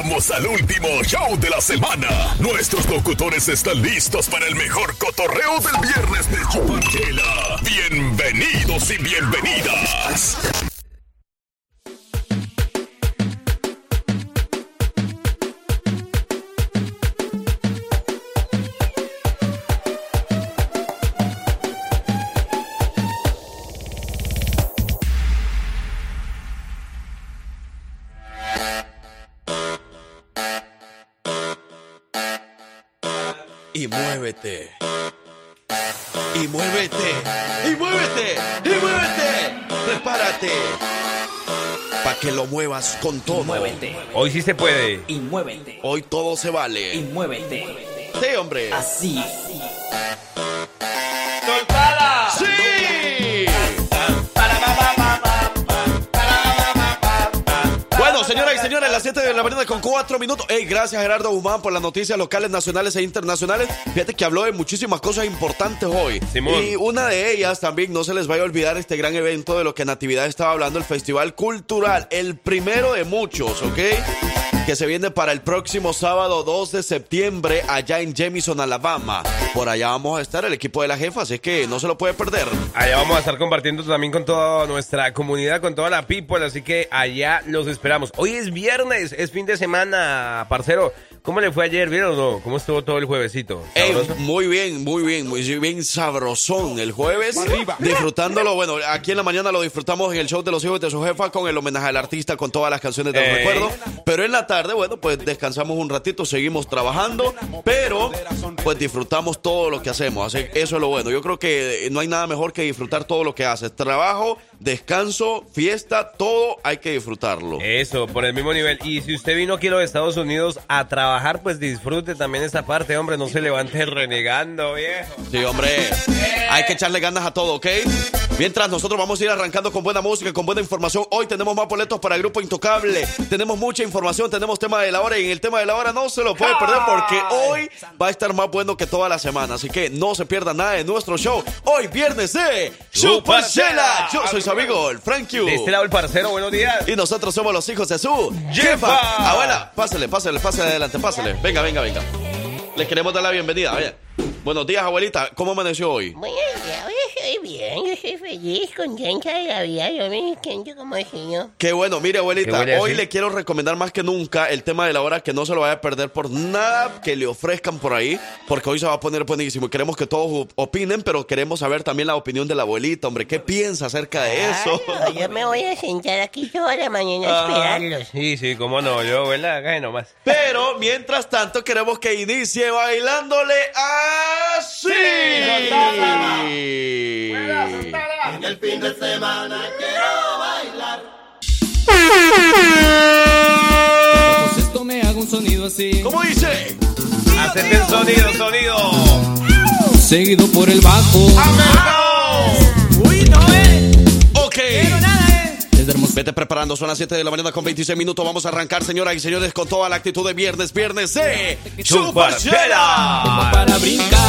Llegamos al último show de la semana. Nuestros locutores están listos para el mejor cotorreo del viernes de Chupanchela. Bienvenidos y bienvenidas. Muévete. Y muévete. Y muévete. Y muévete. Prepárate. Para que lo muevas con todo. Muévete. Hoy sí se puede. Y muévete. Hoy todo se Y vale. muévete. Sí, hombre. Así. ¡Sí! Bueno, señoras y señores, las 7 de la mañana con 4 minutos. Hey, gracias Gerardo Guzmán por las noticias locales, nacionales e internacionales. Fíjate que habló de muchísimas cosas importantes hoy. Simón. Y una de ellas también, no se les vaya a olvidar este gran evento de lo que Natividad estaba hablando, el Festival Cultural, el primero de muchos, ¿ok? Que se viene para el próximo sábado 2 de septiembre allá en Jamison, Alabama. Por allá vamos a estar el equipo de la jefa, así que no se lo puede perder. Allá vamos a estar compartiendo también con toda nuestra comunidad, con toda la people, así que allá los esperamos. Hoy es viernes, es fin de semana, parcero. ¿Cómo le fue ayer? ¿Vieron o no? ¿Cómo estuvo todo el juevesito? Muy bien, muy bien, muy bien sabrosón el jueves. Disfrutándolo, bueno, aquí en la mañana lo disfrutamos en el show de los hijos de su jefa con el homenaje al artista, con todas las canciones de los Ey. recuerdos. Pero en la tarde, bueno, pues descansamos un ratito, seguimos trabajando, pero pues disfrutamos todo lo que hacemos. Así eso es lo bueno. Yo creo que no hay nada mejor que disfrutar todo lo que haces. Trabajo, descanso, fiesta, todo hay que disfrutarlo. Eso, por el mismo nivel. Y si usted vino aquí a los Estados Unidos a trabajar, pues disfrute también esta parte, hombre. No se levante renegando, viejo. Sí, hombre. Hay que echarle ganas a todo, ¿ok? Mientras nosotros vamos a ir arrancando con buena música, con buena información. Hoy tenemos más boletos para el Grupo Intocable. Tenemos mucha información, tenemos tema de la hora y en el tema de la hora no se lo puede perder porque hoy va a estar más bueno que toda la semana. Así que no se pierda nada de nuestro show. Hoy viernes de Chupachela. Yo soy su amigo, el Frank Q. De este lado el parcero, buenos días. Y nosotros somos los hijos de su Jefa. Abuela, pásale, pásale, pásale adelante, pásale. Venga, venga, venga. Les queremos dar la bienvenida. Vaya. Buenos días, abuelita. ¿Cómo amaneció hoy? Hoy estoy bien, yo estoy feliz, contenta de la vida, yo me siento como señor. Qué bueno, mire ¿Qué abuelita, hoy le quiero recomendar más que nunca el tema de la hora que no se lo vaya a perder por nada que le ofrezcan por ahí, porque hoy se va a poner buenísimo. Y Queremos que todos op- opinen, pero queremos saber también la opinión de la abuelita, hombre, ¿qué piensa acerca de eso? Yo me voy a sentar aquí toda la mañana a Ah. esperarlos. Sí, sí, cómo no. Yo, ¿verdad? Acá nomás. Pero mientras tanto queremos que inicie bailándole así. Pues esto me haga un sonido así. ¿Cómo dice? Hacete el sonido, sonido. Seguido por el bajo. Uy, no eh. Ok. Desde hermoso. Vete preparando, son las 7 de la mañana con 26 minutos. Vamos a arrancar, señoras y señores, con toda la actitud de viernes, viernes de Chupachela. Para brincar.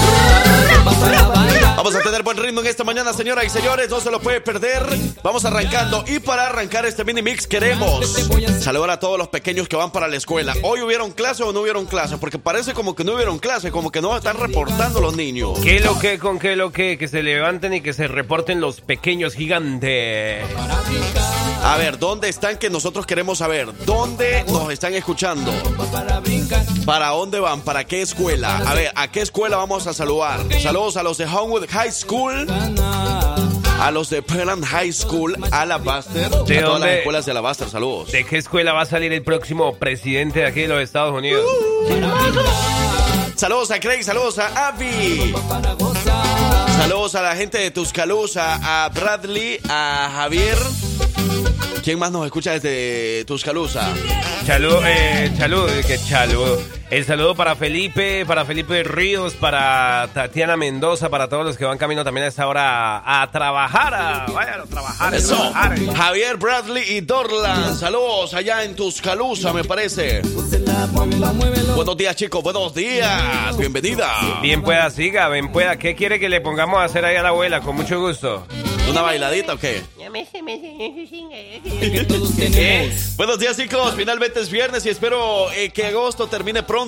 para bailar. Vamos a tener buen ritmo en esta mañana, señoras y señores, no se lo puede perder. Vamos arrancando y para arrancar este mini mix queremos saludar a todos los pequeños que van para la escuela. ¿Hoy hubieron clase o no hubieron clase? Porque parece como que no hubieron clase, como que no están reportando los niños. ¿Qué lo que con qué lo que? Que se levanten y que se reporten los pequeños gigantes. A ver, ¿dónde están que nosotros queremos saber? ¿Dónde nos están escuchando? Para brincar. ¿Para dónde van? ¿Para qué escuela? A ver, ¿a qué escuela vamos a saludar? Saludos a los de Homewood High School, a los de Pelham High School, a la Buster, a todas las escuelas de la Buster, saludos. ¿De qué escuela va a salir el próximo presidente de aquí de los Estados Unidos? Saludos a Craig, saludos a Abby. Saludos a la gente de Tuscaloosa, a Bradley, a Javier. ¿Quién más nos escucha desde Tuscaloosa? Chalú, eh, eh, que. El saludo para Felipe, para Felipe Ríos, para Tatiana Mendoza, para todos los que van camino también a esta hora a, a trabajar, a, vayan a trabajar. a Eso. trabajar. Javier, Bradley y Dorlan. Saludos allá en Tuscaloosa, me parece. Buenos días, chicos. Buenos días. Bienvenida. Bien pueda, siga, bien pueda. ¿Qué quiere que le pongamos a hacer ahí a la abuela? Con mucho gusto. ¿Una bailadita o qué? Buenos días, chicos. Finalmente es viernes y espero eh, que agosto termine pronto.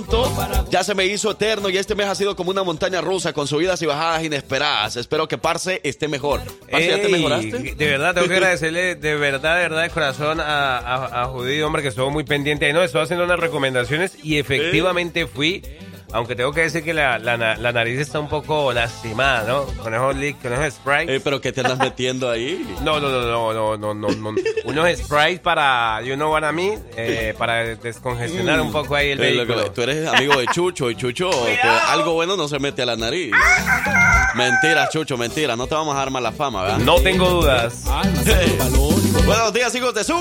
Ya se me hizo eterno y este mes ha sido como una montaña rusa con subidas y bajadas inesperadas. Espero que Parce esté mejor. Parce, ¿ya te mejoraste? De verdad, tengo que agradecerle de verdad, de verdad, de corazón a, a, a Judí, hombre, que estuvo muy pendiente. Ahí no, estuvo haciendo unas recomendaciones y efectivamente fui. Aunque tengo que decir que la, la, na- la nariz está un poco lastimada, ¿no? Con esos con esos sprays. Eh, pero ¿qué te andas metiendo ahí? No, no, no, no, no, no, no, no. Unos sprays para, you know what I mean, eh, para descongestionar un poco ahí el Eh, vehículo. tú eres amigo de Chucho y Chucho, pues, algo bueno no se mete a la nariz. Mentira, Chucho, mentira. No te vamos a dar mala fama, ¿verdad? No tengo dudas. Buenos días, hijos de su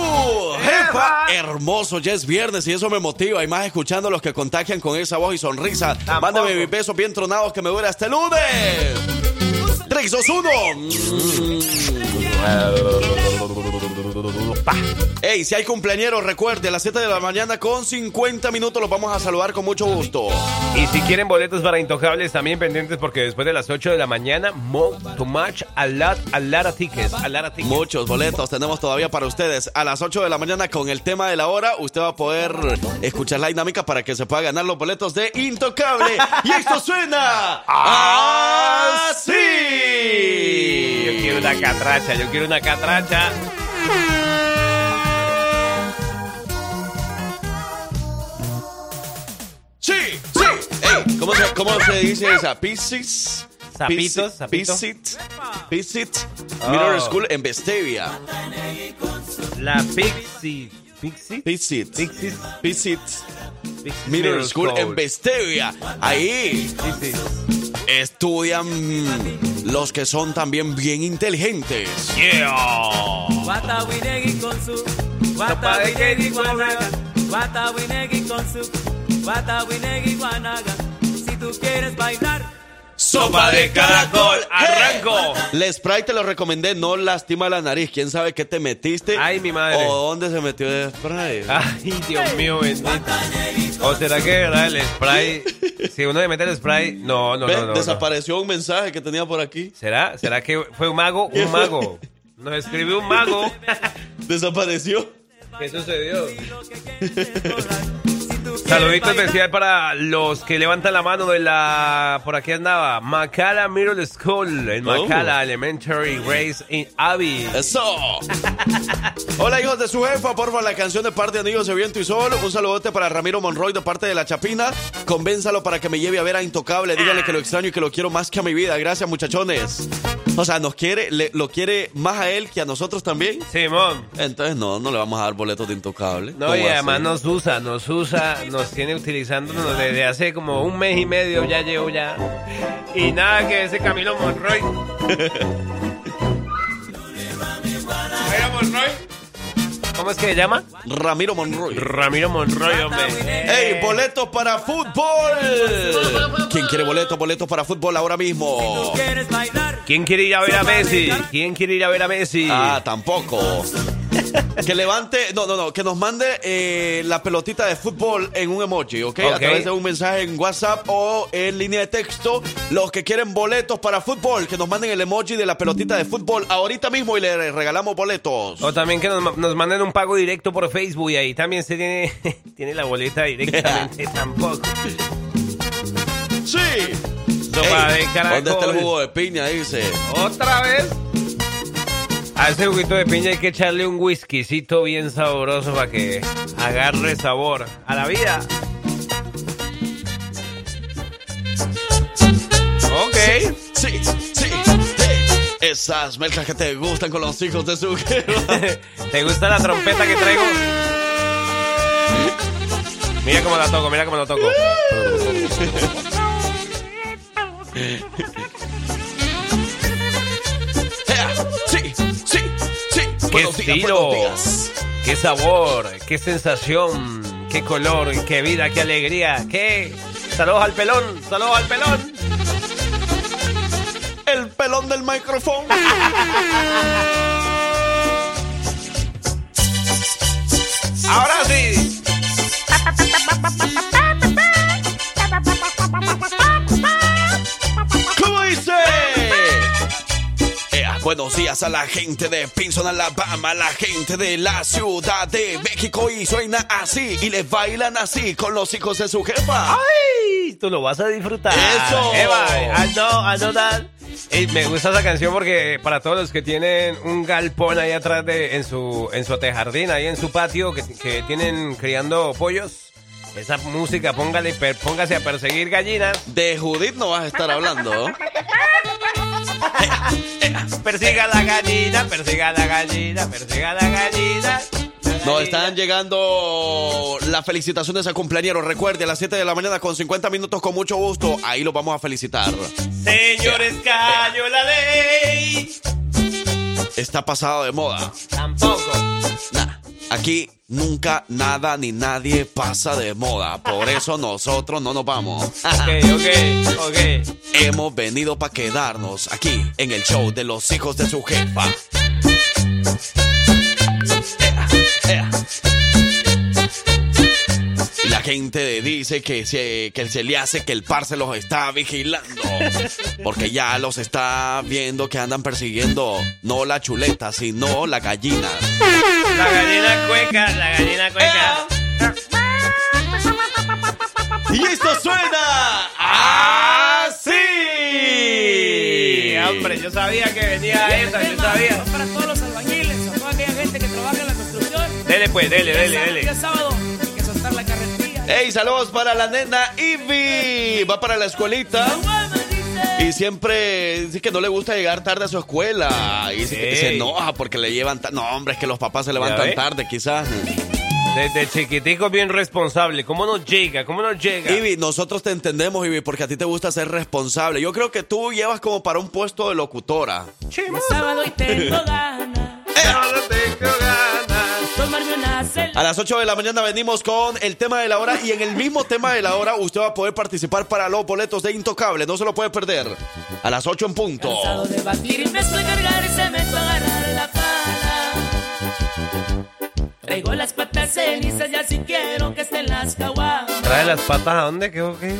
jefa. Hermoso, ya es viernes y eso me motiva. Y más escuchando a los que contagian con esa voz y sonrisa. Mándame mis besos bien tronados que me duele hasta el lunes. 3, 2, 1. Ey, si hay cumpleañeros, recuerde, a las 7 de la mañana con 50 minutos los vamos a saludar con mucho gusto. Y si quieren boletos para Intocables, también pendientes porque después de las 8 de la mañana, mo, too much, a lot, a lot of tickets, a lot of tickets. Muchos boletos tenemos todavía para ustedes. A las 8 de la mañana con el tema de la hora, usted va a poder escuchar la dinámica para que se pueda ganar los boletos de Intocable. y esto suena así. Yo quiero una catracha, yo quiero una catracha. Sí, sí. Ey, ¿cómo, se, ¿Cómo se dice esa? Pisces. Sapitos, sapito. Pisit. Pisit. Oh. Middle School en Vestavia. La Pixie. ¿Pixie? Pisit. Pixies. Pisit. Pixie Middle School en Vestavia. Ahí Pixies. Estudian los que son también bien inteligentes. Yeah. Si tú quieres bailar Sopa de caracol, arranco. El spray te lo recomendé, no lastima la nariz. ¿Quién sabe qué te metiste? Ay, mi madre. ¿O dónde se metió el spray? Ay, Dios mío, bendito. ¿O será que verdad el spray? Si uno le mete el spray, no, no, no, no. desapareció un mensaje que tenía por aquí. ¿Será? ¿Será que fue un mago? ¿Qué Un mago. Nos escribió un mago. Desapareció. ¿Qué sucedió? Saludito especial para los que levantan la mano de la... Por aquí andaba. Macala Middle School. En Oh. Macala Elementary Grace in Abbey. Eso. Hola, hijos de su jefa. Porfa, la canción de parte de Anillos de Viento y Sol. Un saludote para Ramiro Monroy de parte de La Chapina. Convénzalo para que me lleve a ver a Intocable. Dígale que lo extraño y que lo quiero más que a mi vida. Gracias, muchachones. O sea, nos quiere, le- lo quiere más a él que a nosotros también. Simón. Entonces, no, no le vamos a dar boletos de Intocable. No, ¿Cómo y además nos usa, nos usa, nos tiene utilizándonos desde hace como un mes y medio, ya llevo ya. Y nada que ese Camilo Monroy. Camilo Monroy. ¿Cómo es que se llama? Ramiro Monroy. Ramiro Monroy, hombre. ¡Ey, boletos para fútbol! ¿Quién quiere boletos? Boletos para fútbol ahora mismo. quieres bailar ¿Quién quiere ir a ver a Messi? ¿Quién quiere ir a ver a Messi? Ah, tampoco. Que levante, no, no, no, que nos mande eh, la pelotita de fútbol en un emoji, ¿ok? A Ok. través de un mensaje en WhatsApp o en línea de texto. Los que quieren boletos para fútbol, que nos manden el emoji de la pelotita de fútbol ahorita mismo y le regalamos boletos. O también que nos, nos manden un pago directo por Facebook y ahí también se tiene, tiene la boleta directamente tampoco. Sí. Sopa Ey, de caracol. ¿Dónde está el jugo de piña? Dice. ¿Otra vez? A ese juguito de piña hay que echarle un whiskycito bien sabroso para que agarre sabor a la vida. Ok. Sí, sí, sí. Esas melcas que te gustan con los hijos de su ¿Te gusta la trompeta que traigo? Mira cómo la toco, mira cómo la toco. Sí, sí, sí. ¡Qué estilo! ¡Qué sabor! ¡Qué sensación! ¡Qué color! ¡Qué vida! ¡Qué alegría! ¡Qué! ¡Saludos al pelón! ¡Saludos al pelón! El pelón del micrófono. ¡Ahora sí! Buenos días a la gente de Pinson, Alabama, la gente de la Ciudad de México y suena así y les bailan así con los hijos de su jefa. ¡Ay! Tú lo vas a disfrutar. Eso. Eva, I know, I know that. Y me gusta esa canción porque para todos los que tienen un galpón ahí atrás de en su en su tejardín, ahí en su patio, que, que tienen criando pollos, esa música, póngale, póngase a perseguir gallinas. De Judith no vas a estar hablando. Persiga la gallina, persiga la gallina, persiga la gallina. Nos están llegando las felicitaciones a cumpleaños. Recuerde, a las 7 de la mañana con 50 minutos con mucho gusto. Ahí los vamos a felicitar. Señores, cayó la ley. Está pasado de moda. Tampoco. Nah, aquí nunca nada ni nadie pasa de moda. Por eso nosotros no nos vamos. Ok, ok, ok. Hemos venido para quedarnos aquí en el show de los hijos de su jefa. Y la gente dice que se, que se le hace que el par se los está vigilando. Porque ya los está viendo que andan persiguiendo no la chuleta, sino la gallina. La gallina cueca, la gallina cueca. Y esto suena así. Sí, hombre, yo sabía que venía esa, yo sabía. Para todos los albañiles, a toda aquella gente que trabaja en la construcción. Dele pues, dele, dele, Ya dele. Hey, saludos para la nena Ivy. Va para la escuelita. Y siempre dice que no le gusta llegar tarde a su escuela. Y se enoja porque le llevan... No, hombre, es que los papás se levantan tarde, quizás. Desde chiquitico bien responsable. ¿Cómo nos llega? ¿Cómo nos llega? Ivy, nosotros te entendemos, Ivy, porque a ti te gusta ser responsable. Yo creo que tú llevas como para un puesto de locutora. Sábado y tengo ganas. No tengo ganas. A las 8 de la mañana venimos con el tema de la hora y en el mismo tema de la hora usted va a poder participar para los boletos de Intocable. No se lo puede perder. A las 8 en punto. Traigo las patas cenizas y así quiero que estén las caguamas. ¿Trae las patas a dónde? ¿Qué?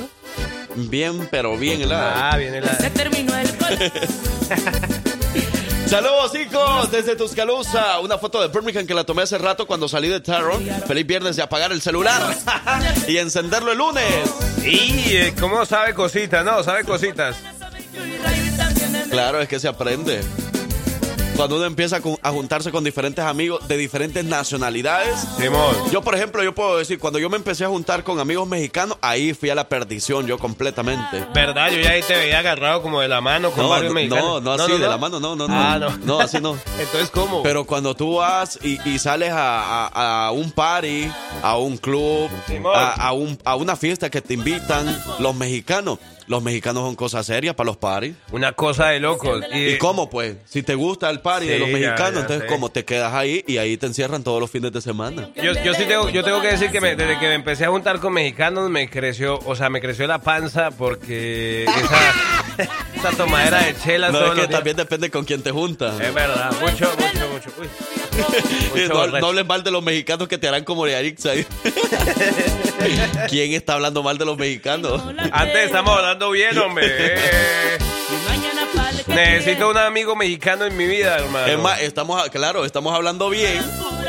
Bien, pero bien helada. Ah, viene la... Se terminó el. Saludos, chicos, desde Tuscaloosa. Una foto de Birmingham que la tomé hace rato cuando salí de Taron. Feliz viernes de apagar el celular y encenderlo el lunes. Y eh, cómo sabe cositas, ¿no? Sabe cositas. Claro, es que se aprende. Cuando uno empieza a juntarse con diferentes amigos de diferentes nacionalidades. Simón. Yo, por ejemplo, yo puedo decir, cuando yo me empecé a juntar con amigos mexicanos, ahí fui a la perdición yo completamente. ¿Verdad? Yo ya ahí te veía agarrado como de la mano con No, varios no, mexicanos. no, no así de la mano, no, no, no. Ah, no. No, así no. Entonces, ¿cómo? Pero cuando tú vas y, y sales a, a- a un party, a un club, a un- a una fiesta que te invitan los mexicanos, los mexicanos son cosas serias para los parties. Una cosa de locos. ¿Y cómo pues? Si te gusta el party de Sí, los ya, mexicanos, ya entonces. ¿cómo te quedas ahí y ahí te encierran todos los fines de semana? Yo, yo sí tengo, yo tengo que decir que me- desde que me empecé a juntar con mexicanos me creció, o sea, me creció la panza porque esa, esa tomadera de chelas No, todos es que los días- también depende con quién te juntas. Es verdad, mucho, mucho, mucho. Uy. No, no hables mal de los mexicanos que te harán como de Arix ahí. ¿Quién está hablando mal de los mexicanos? Antes estamos hablando bien, hombre. Eh, Necesito un amigo mexicano en mi vida, hermano. Es más, estamos, claro, estamos hablando bien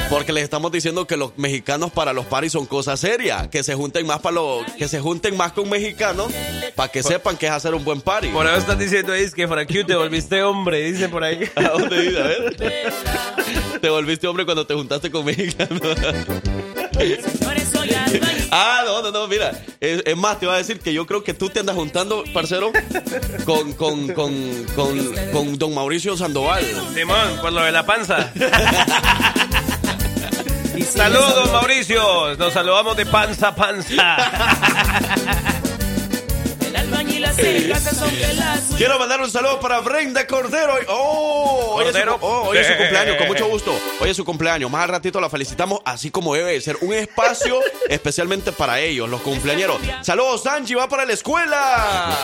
porque les estamos diciendo que los mexicanos para los paris son cosas serias, que se junten más para los, que se junten más con mexicanos para que sepan que es hacer un buen party. Por eso estás diciendo es que que te volviste hombre, dicen por ahí. ¿A dónde dice? A ver. Te volviste hombre cuando te juntaste con mexicanos. Señores, soy albañil. Ah, no, no, no, mira. Es, es más, te iba a decir que yo creo que tú te andas juntando, parcero, con, con, con, con, con don Mauricio Sandoval. Simón, por lo de la panza. Saludos, Mauricio. Nos saludamos de panza a panza. Las Quiero mandar un saludo para Brenda Cordero. Oh, hoy es, su, Cordero. oh, hoy es su cumpleaños, con mucho gusto. Hoy es su cumpleaños. Más al ratito la felicitamos así como debe de ser. Un espacio especialmente para ellos, los cumpleañeros. Saludos, Angie, va para la escuela.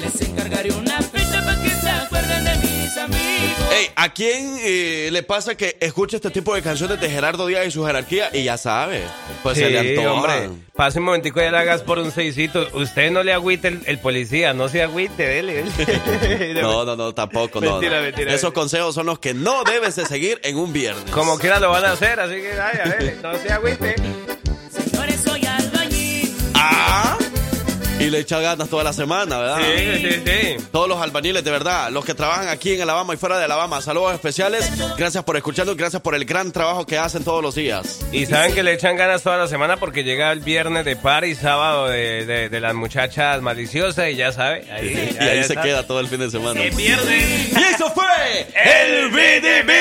les encargaré una fecha para que se acuerden. Mis amigos. Ey, ¿a quién eh, le pasa que escucha este tipo de canciones de Gerardo Díaz y su jerarquía y ya sabe? Pues se le Sí, antoja. hombre. Pase un momentico y ya le hagas por un seisito. Usted no le agüite el, el policía, no se agüite, dele. dele. No, no, no, tampoco, no, Mentira, no. mentira, Esos mentira. consejos son los que no debes de seguir en un viernes. Como quiera lo van a hacer, así que vaya, dele, no se agüite. Y le echa ganas toda la semana, ¿verdad? Sí, sí, sí. Todos los albañiles, de verdad, los que trabajan aquí en Alabama y fuera de Alabama, saludos especiales. Gracias por escucharnos, gracias por el gran trabajo que hacen todos los días. Y saben que le echan ganas toda la semana porque llega el viernes de par y sábado de, de- de las muchachas maliciosas y ya sabe. Ahí, Y ahí se queda todo el fin de semana. Se pierde. Y eso fue el BDB.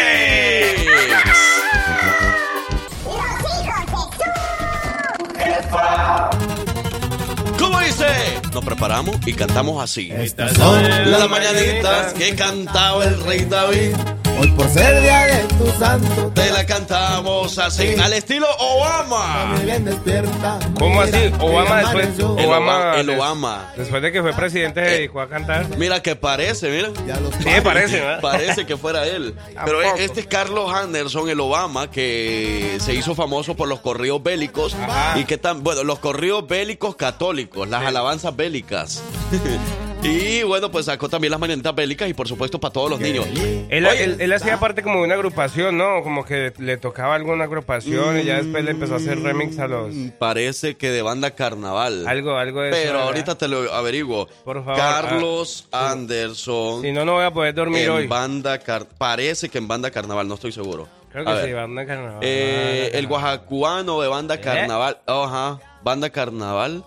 ¿Cómo dice? Nos preparamos y cantamos así. Estas son Las mañanitas que cantaba el rey David. Hoy por ser día de tu santo, Te la cantamos así, al estilo Obama. muy bien despierta. ¿Cómo así? Obama después. El Obama, el Obama. Después de que fue presidente se dedicó a cantar. Mira que parece, mira. Ya los Sí, parece, ¿verdad? Parece que fuera él. Pero Tampoco. este es Carlos Anderson, el Obama, que se hizo famoso por los corridos bélicos. Ajá. Y que tan, bueno, los corridos bélicos católicos, las alabanzas bélicas. y bueno, pues sacó también las mañanitas bélicas y por supuesto para todos los niños. Él, Oye, él- él hacía parte como de una agrupación, ¿no? Como que le tocaba alguna agrupación y ya después le empezó a hacer remix a los... Parece que de banda carnaval. Algo, algo de eso. Pero ahorita te lo averiguo. Por favor, Carlos Anderson. Si no, no voy a poder dormir en hoy. banda car- parece que en banda carnaval, no estoy seguro. Creo A que ver. sí, banda carnaval. Eh, banda el carnaval. oaxacuano de banda ¿Eh? carnaval. Ajá, banda carnaval.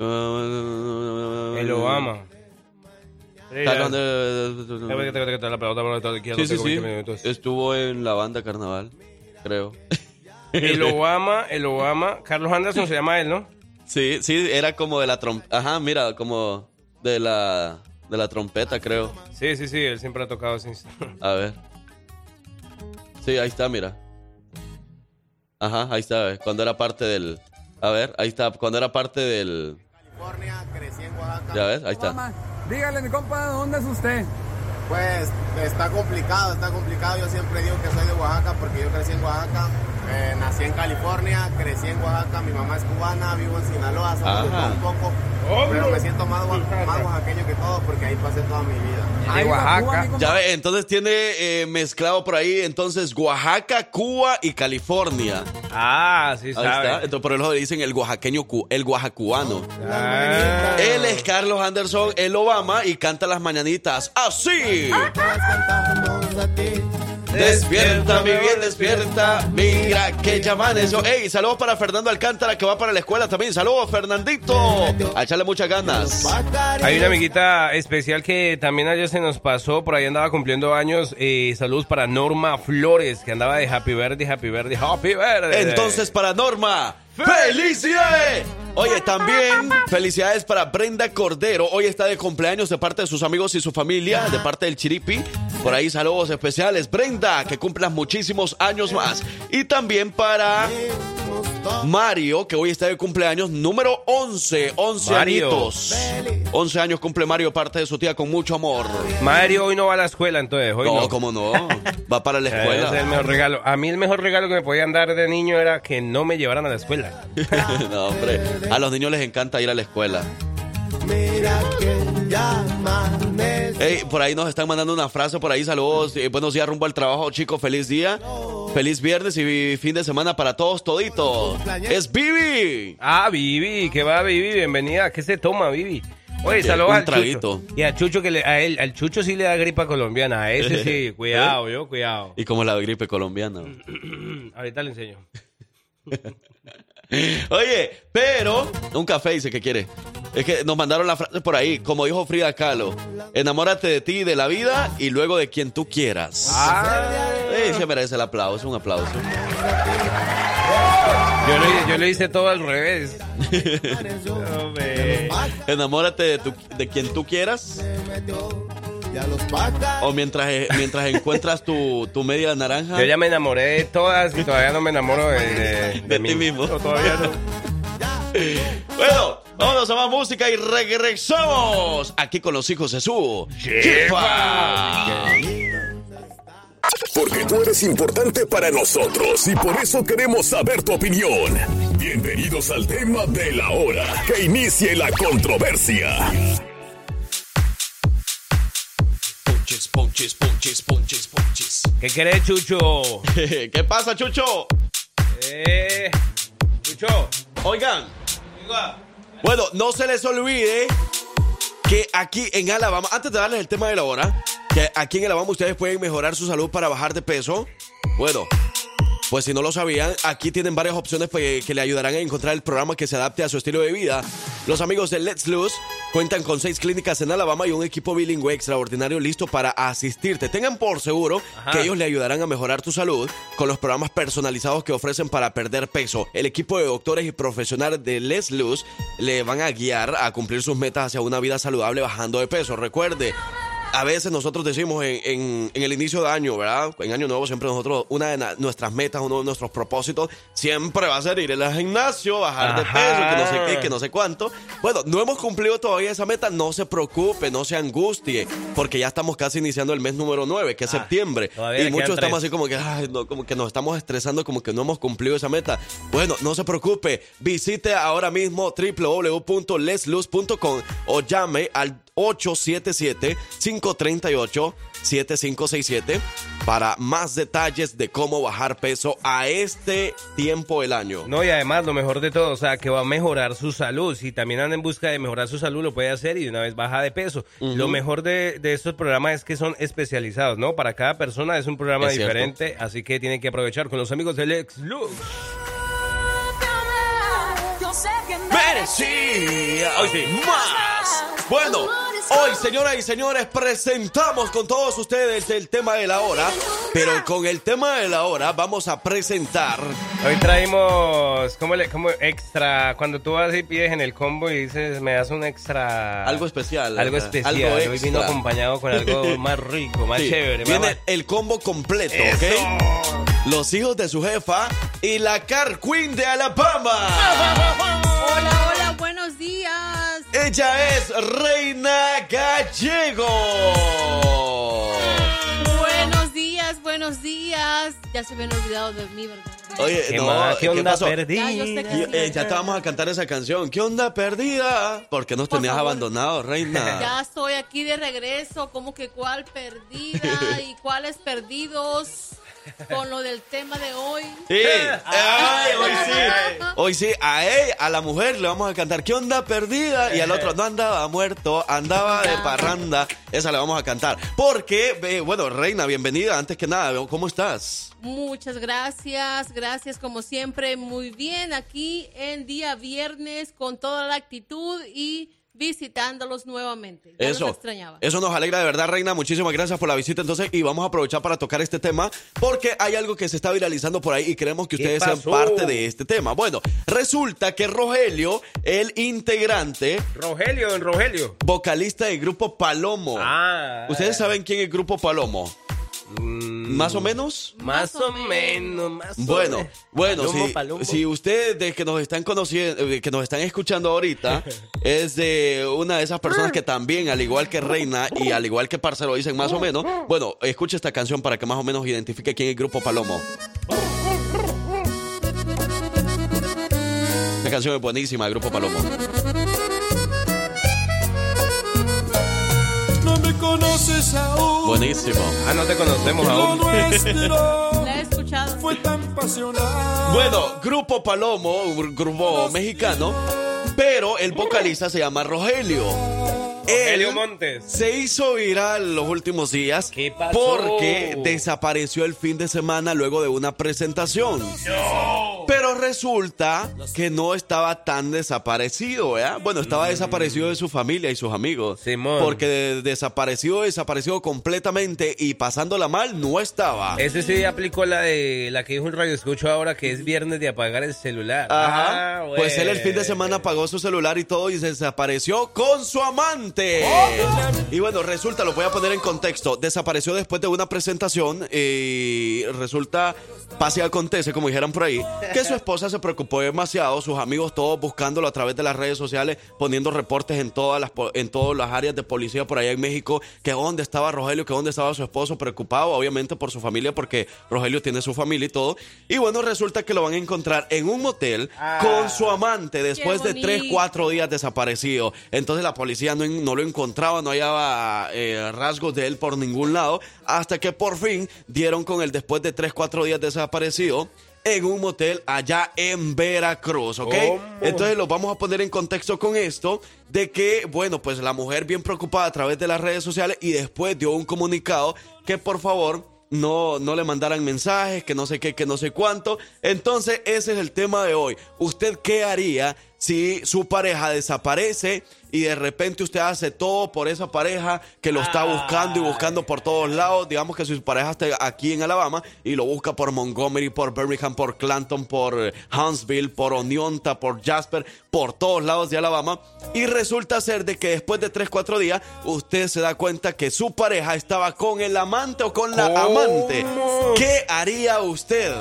El Obama. Sí, ya. Sí, sí, sí. Estuvo en la banda carnaval, creo. El Obama, el Obama, Carlos Anderson se llama él, ¿no? Sí, sí, era como de la trompeta. Ajá, mira, como de la de la trompeta, creo. Sí, sí, sí, él siempre ha tocado así. A ver. Sí, ahí está, mira. Ajá, ahí está, ¿ves? cuando era parte del... A ver, ahí está, cuando era parte del... California, crecí en Oaxaca. Ya ves, ahí está. Dígale, mi compa, ¿de dónde es usted? Pues está complicado, está complicado. Yo siempre digo que soy de Oaxaca porque yo crecí en Oaxaca. Eh, nací en California, crecí en Oaxaca. Mi mamá es cubana, vivo en Sinaloa, todo un poco. Pero me siento más, más oaxaqueño que todo porque ahí pasé toda mi vida. Mi compa. Ya ve, entonces tiene eh, mezclado por ahí, entonces Oaxaca, Cuba y California. Ah, sí Ahí sabe. está. Entonces por eso le dicen el oaxaqueño, el oaxacuano. Ah. Él es Carlos Anderson, el Obama, y canta las mañanitas así. Todas cantamos a ti. Despierta, mi bien, despierta. Mira que ya amaneció. Ey, saludos para Fernando Alcántara que va para la escuela también. Saludos, Fernandito. A echarle muchas ganas. Hay una amiguita especial que también ayer se nos pasó, por ahí andaba cumpliendo años. eh, saludos para Norma Flores, que andaba de Happy Verde, Happy Verde, Happy Verde. Entonces, para Norma, ¡felicidades! Oye, también felicidades para Brenda Cordero. Hoy está de cumpleaños de parte de sus amigos y su familia, de parte del Chiripi. Por ahí saludos especiales. Brenda, que cumplas muchísimos años más. Y también para Mario, que hoy está de cumpleaños número 11. 11 Mario. añitos. 11 años cumple Mario, parte de su tía con mucho amor. Mario hoy no va a la escuela, entonces. Hoy No, no. cómo no. Va para la Ese es el escuela. mejor regalo. A mí el mejor regalo que me podían dar de niño era que no me llevaran a la escuela. no, hombre. A los niños les encanta ir a la escuela. Mira que ya amanece. Ey, por ahí nos están mandando una frase por ahí. Saludos. eh, buenos días rumbo al trabajo, chicos. Feliz día. Feliz viernes y fin de semana para todos toditos. Es Vivi. Ah, Vivi, ¿qué va, Vivi? Bienvenida. ¿Qué se toma, Vivi? Oye, Un saludos al traguito. Chucho. Y a Chucho que le, a él, al Chucho sí le da gripa colombiana. A ese sí, cuidado, yo, cuidado. Y como la gripe colombiana. Ahorita le enseño. Oye, pero un café dice que quiere. Es que nos mandaron la frase por ahí, como dijo Frida Kahlo. Enamórate de ti y de la vida y luego de quien tú quieras. Ah, Ey, se merece el aplauso, un aplauso. yo le, yo le hice todo al revés. Enamórate de, tu- de quien tú quieras. Ya los pájaros. O mientras, eh, mientras encuentras tu, tu media naranja. Yo ya me enamoré de todas y todavía no me enamoro de, de, De mí. ti mismo. No, todavía no. Bueno, Vamos a más música y regresamos aquí con los hijos de su jefa. Porque tú eres importante para nosotros y por eso queremos saber tu opinión. Bienvenidos al tema de la hora. Que inicie la controversia. Ponches, ponches, ponches, ponches, ponches. ¿Qué querés, Chucho? ¿Qué pasa, Chucho? Eh, Chucho. Oigan. Bueno, no se les olvide que aquí en Alabama, antes de darles el tema de la hora, que aquí en Alabama ustedes pueden mejorar su salud para bajar de peso. Bueno, pues si no lo sabían, aquí tienen varias opciones pues, que le ayudarán a encontrar el programa que se adapte a su estilo de vida. Los amigos de Let's Lose cuentan con seis clínicas en Alabama y un equipo bilingüe extraordinario listo para asistirte. Tengan por seguro Ajá. que ellos le ayudarán a mejorar tu salud con los programas personalizados que ofrecen para perder peso. El equipo de doctores y profesionales de Let's Lose le van a guiar a cumplir sus metas hacia una vida saludable bajando de peso. Recuerde, a veces nosotros decimos en, en- en el inicio de año, ¿verdad? En año nuevo siempre nosotros, una de nuestras metas, uno de nuestros propósitos, siempre va a ser ir al gimnasio, bajar de peso, que no sé qué, que no sé cuánto. Bueno, no hemos cumplido todavía esa meta, no se preocupe, no se angustie, porque ya estamos casi iniciando el mes número 9, que es Ah, septiembre. Y muchos estamos tres. así como que, ay, no, como que nos estamos estresando, como que no hemos cumplido esa meta. Bueno, no se preocupe, visite ahora mismo www.lesluz.com o llame al 877-538-7567 para más detalles de cómo bajar peso a este tiempo del año. No, y además lo mejor de todo, o sea, que va a mejorar su salud. Si también anda en busca de mejorar su salud, lo puede hacer y de una vez baja de peso. Lo mejor de, de estos programas es que son especializados, ¿no? Para cada persona es un programa Es cierto. diferente, así que tienen que aprovechar con los amigos del Ex Lux. Merecía hoy sí, más. Bueno, hoy, señoras y señores, presentamos con todos ustedes el tema de la hora, pero con el tema de la hora vamos a presentar Hoy traímos, ¿cómo, le, cómo extra? Cuando tú vas y pides en el combo y dices, me das un extra. algo especial. Algo especial. algo Hoy extra. vino acompañado con algo más rico, más Sí, chévere. Viene más- el combo completo, Eso. ¿ok? Los hijos de su jefa y la Car Queen de Alabama. Hola, hola, buenos días. Ella es Reina Gallego. Buenos días, buenos días. Ya se habían olvidado de mí, ¿verdad? Oye, ¿Qué no, más? ¿Qué onda pasó? perdí? Ya, eh, ya te vamos a cantar esa canción. ¿Qué onda perdida? ¿Por qué nos Por tenías favor. abandonado, reina? Ya estoy aquí de regreso, como que cuál perdida y cuáles perdidos con lo del tema de hoy. Sí. Ay, hoy sí. Hoy sí, a ella, a la mujer le vamos a cantar ¿Qué onda perdida? Y al otro no andaba muerto, andaba de parranda. Esa le vamos a cantar. Porque, eh, bueno, reina, bienvenida. Antes que nada, ¿cómo estás? Muchas gracias, gracias como siempre, muy bien aquí en día viernes con toda la actitud y visitándolos nuevamente. Ya Eso, los extrañaba. eso nos alegra de verdad, Reina. Muchísimas gracias por la visita. Entonces, y vamos a aprovechar para tocar este tema porque hay algo que se está viralizando por ahí y queremos que ¿Qué ustedes sean parte de este tema. Bueno, resulta que Rogelio, el integrante, Rogelio, en Rogelio. vocalista del grupo Palomo. Ah. ¿Ustedes saben quién es el grupo Palomo? Mm, ¿Más o menos? Más o menos, más o Bueno, menos. bueno, Palomo, si, si ustedes que nos están conociendo, que nos están escuchando ahorita, es de una de esas personas que también, al igual que Reina y al igual que Parcero, dicen más o menos, bueno, escuche esta canción para que más o menos identifique quién es el grupo Palomo. Esta canción es buenísima, el grupo Palomo. Conoces aún. Buenísimo. Ah, no te conocemos Lo aún. nuestro La he escuchado. fue tan pasional. Bueno, Grupo Palomo, un grupo mexicano, pero el vocalista se llama Rogelio. Rogelio Montes. Se hizo viral los últimos días ¿Qué pasó? porque desapareció el fin de semana luego de una presentación. Pero resulta que no estaba tan desaparecido, ¿verdad? Bueno, estaba desaparecido de su familia y sus amigos. Simón. Porque de- desapareció, desapareció completamente y pasándola mal no estaba. Ese sí aplicó la de la que dijo un radio escucho ahora que es viernes de apagar el celular. Ajá. Ah, pues él el fin de semana apagó su celular y todo y se desapareció con su amante. Y bueno, resulta, lo voy a poner en contexto. Desapareció después de una presentación y resulta, pase y acontece, como dijeran por ahí, que su esposa se preocupó demasiado, sus amigos todos buscándolo a través de las redes sociales, poniendo reportes en todas las en todas las áreas de policía por allá en México, que dónde estaba Rogelio, que dónde estaba su esposo, preocupado obviamente por su familia porque Rogelio tiene su familia y todo. Y bueno, resulta que lo van a encontrar en un motel con su amante después de tres, bonito. cuatro días desaparecido. Entonces la policía no, en- no lo encontraba, no hallaba eh, rasgos de él por ningún lado, hasta que por fin dieron con él después de tres, cuatro días desaparecido en un motel allá en Veracruz, ¿ok? Entonces los vamos a poner en contexto con esto de que, bueno, pues la mujer bien preocupada a través de las redes sociales y después dio un comunicado que por favor no, no le mandaran mensajes, que no sé qué, que no sé cuánto. Entonces ese es el tema de hoy. ¿Usted qué haría si su pareja desaparece y de repente usted hace todo por esa pareja que lo está buscando y buscando por todos lados? Digamos que si su pareja está aquí en Alabama y lo busca por Montgomery, por Birmingham, por Clanton, por eh, Huntsville, por Oneonta, por Jasper, por todos lados de Alabama. Y resulta ser de que después de 3, 4 días usted se da cuenta que su pareja estaba con el amante o con la amante. ¿Qué haría usted?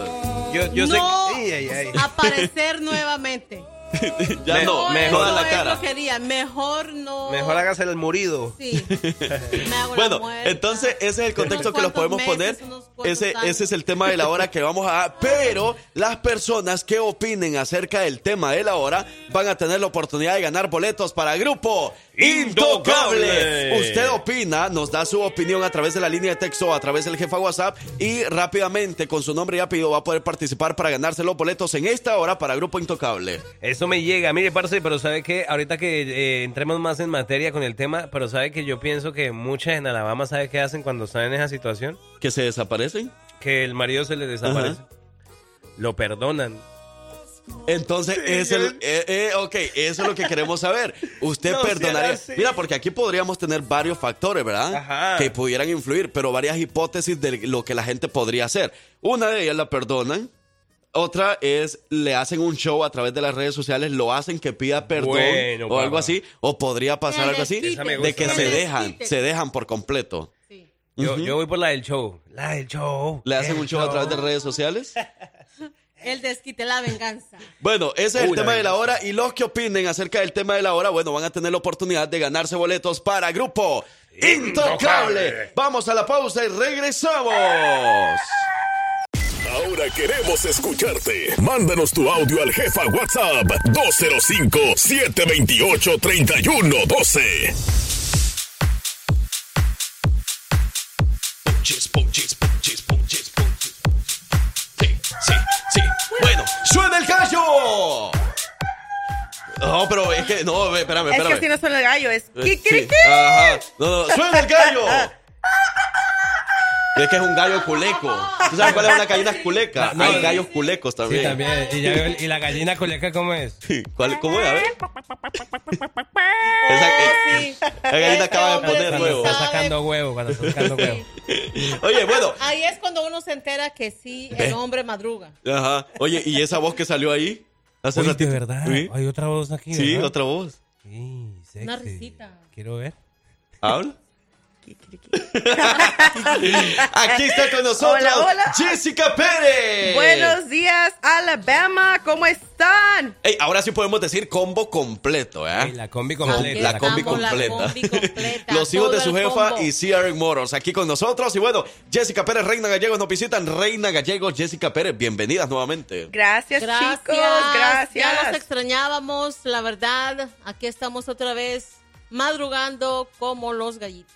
Yo, yo no sé. Ay, ay, ay. aparecer nuevamente. Ya Me- no, mejor no la cara. Mejor no. Mejor hágase el murido. Sí. Me hago la Bueno, entonces ese es el contexto que los podemos poner. Ese, años. ese es el tema de la hora que vamos a... Pero las personas que opinen acerca del tema de la hora van a tener la oportunidad de ganar boletos para Grupo Intocable. Intocable. Usted opina, nos da su opinión a través de la línea de texto a través del jefa WhatsApp y rápidamente con su nombre y apellido va a poder participar para ganarse los boletos en esta hora para Grupo Intocable. Eso me llega, mire, parce, pero sabe que ahorita que eh, entremos más en materia con el tema, pero sabe que yo pienso que muchas en Alabama, ¿sabe qué hacen cuando están en esa situación? ¿Que se desaparecen? Que el marido se le desaparece. Lo perdonan. Entonces, es el. eh, eh, ok, eso es lo que queremos saber. Usted No perdonaría. Mira, porque aquí podríamos tener varios factores, ¿verdad? Ajá. Que pudieran influir, pero varias hipótesis de lo que la gente podría hacer. Una de ellas la perdonan. Otra es le hacen un show a través de las redes sociales, lo hacen que pida perdón Bueno, o algo así, o podría pasar Que algo así, de que se dejan, se dejan por completo. Sí. Yo, voy por la del show. La del show. Le hacen un show a través de redes sociales. El desquite, la venganza. Bueno, ese es el tema de la hora y los que opinen acerca del tema de la hora, bueno, van a tener la oportunidad de ganarse boletos para Grupo Intocable. Intocable. Vamos a la pausa y regresamos. Ahora queremos escucharte. Mándanos tu audio al jefa WhatsApp 205 728 3112. No, pero es que, no, ve, espérame, Es espérame. que si no suena el gallo, es Eh, kikiriki. sí, Ajá. No, no, suena el gallo. Es que es un gallo culeco. ¿Tú sabes cuál es una gallina culeca? No, Hay gallos culecos Sí, también. también. Y, ya y la gallina coleca, ¿cómo es? ¿Cuál, ¿Cómo es? A ver. Esa, eh, la gallina acaba de poner huevo. Está sacando huevo, cuando está sacando huevo. Oye, bueno. Ahí es cuando uno se entera que sí, el hombre madruga. Ajá. Oye, ¿y esa voz que salió ahí? Hace Oye, de ratito? verdad. ¿Sí? Hay otra voz aquí, Sí, ¿verdad? otra voz. Sí, sexy. Una risita. Quiero ver. ¿Habla? Aquí está con nosotros Hola, hola. Jessica Pérez. Buenos días, Alabama. ¿Cómo están? Ey, ahora sí podemos decir combo completo, ¿eh? La combi completa. La combi estamos, la completa. combi completa, Los hijos de su jefa combo. y CR Motors aquí con nosotros. Y bueno, Jessica Pérez, Reina Gallegos nos visitan. Reina Gallegos, Jessica Pérez, bienvenidas nuevamente. Gracias, Gracias. chicos. Gracias. Ya los extrañábamos, la verdad. Aquí estamos otra vez madrugando como los gallitos.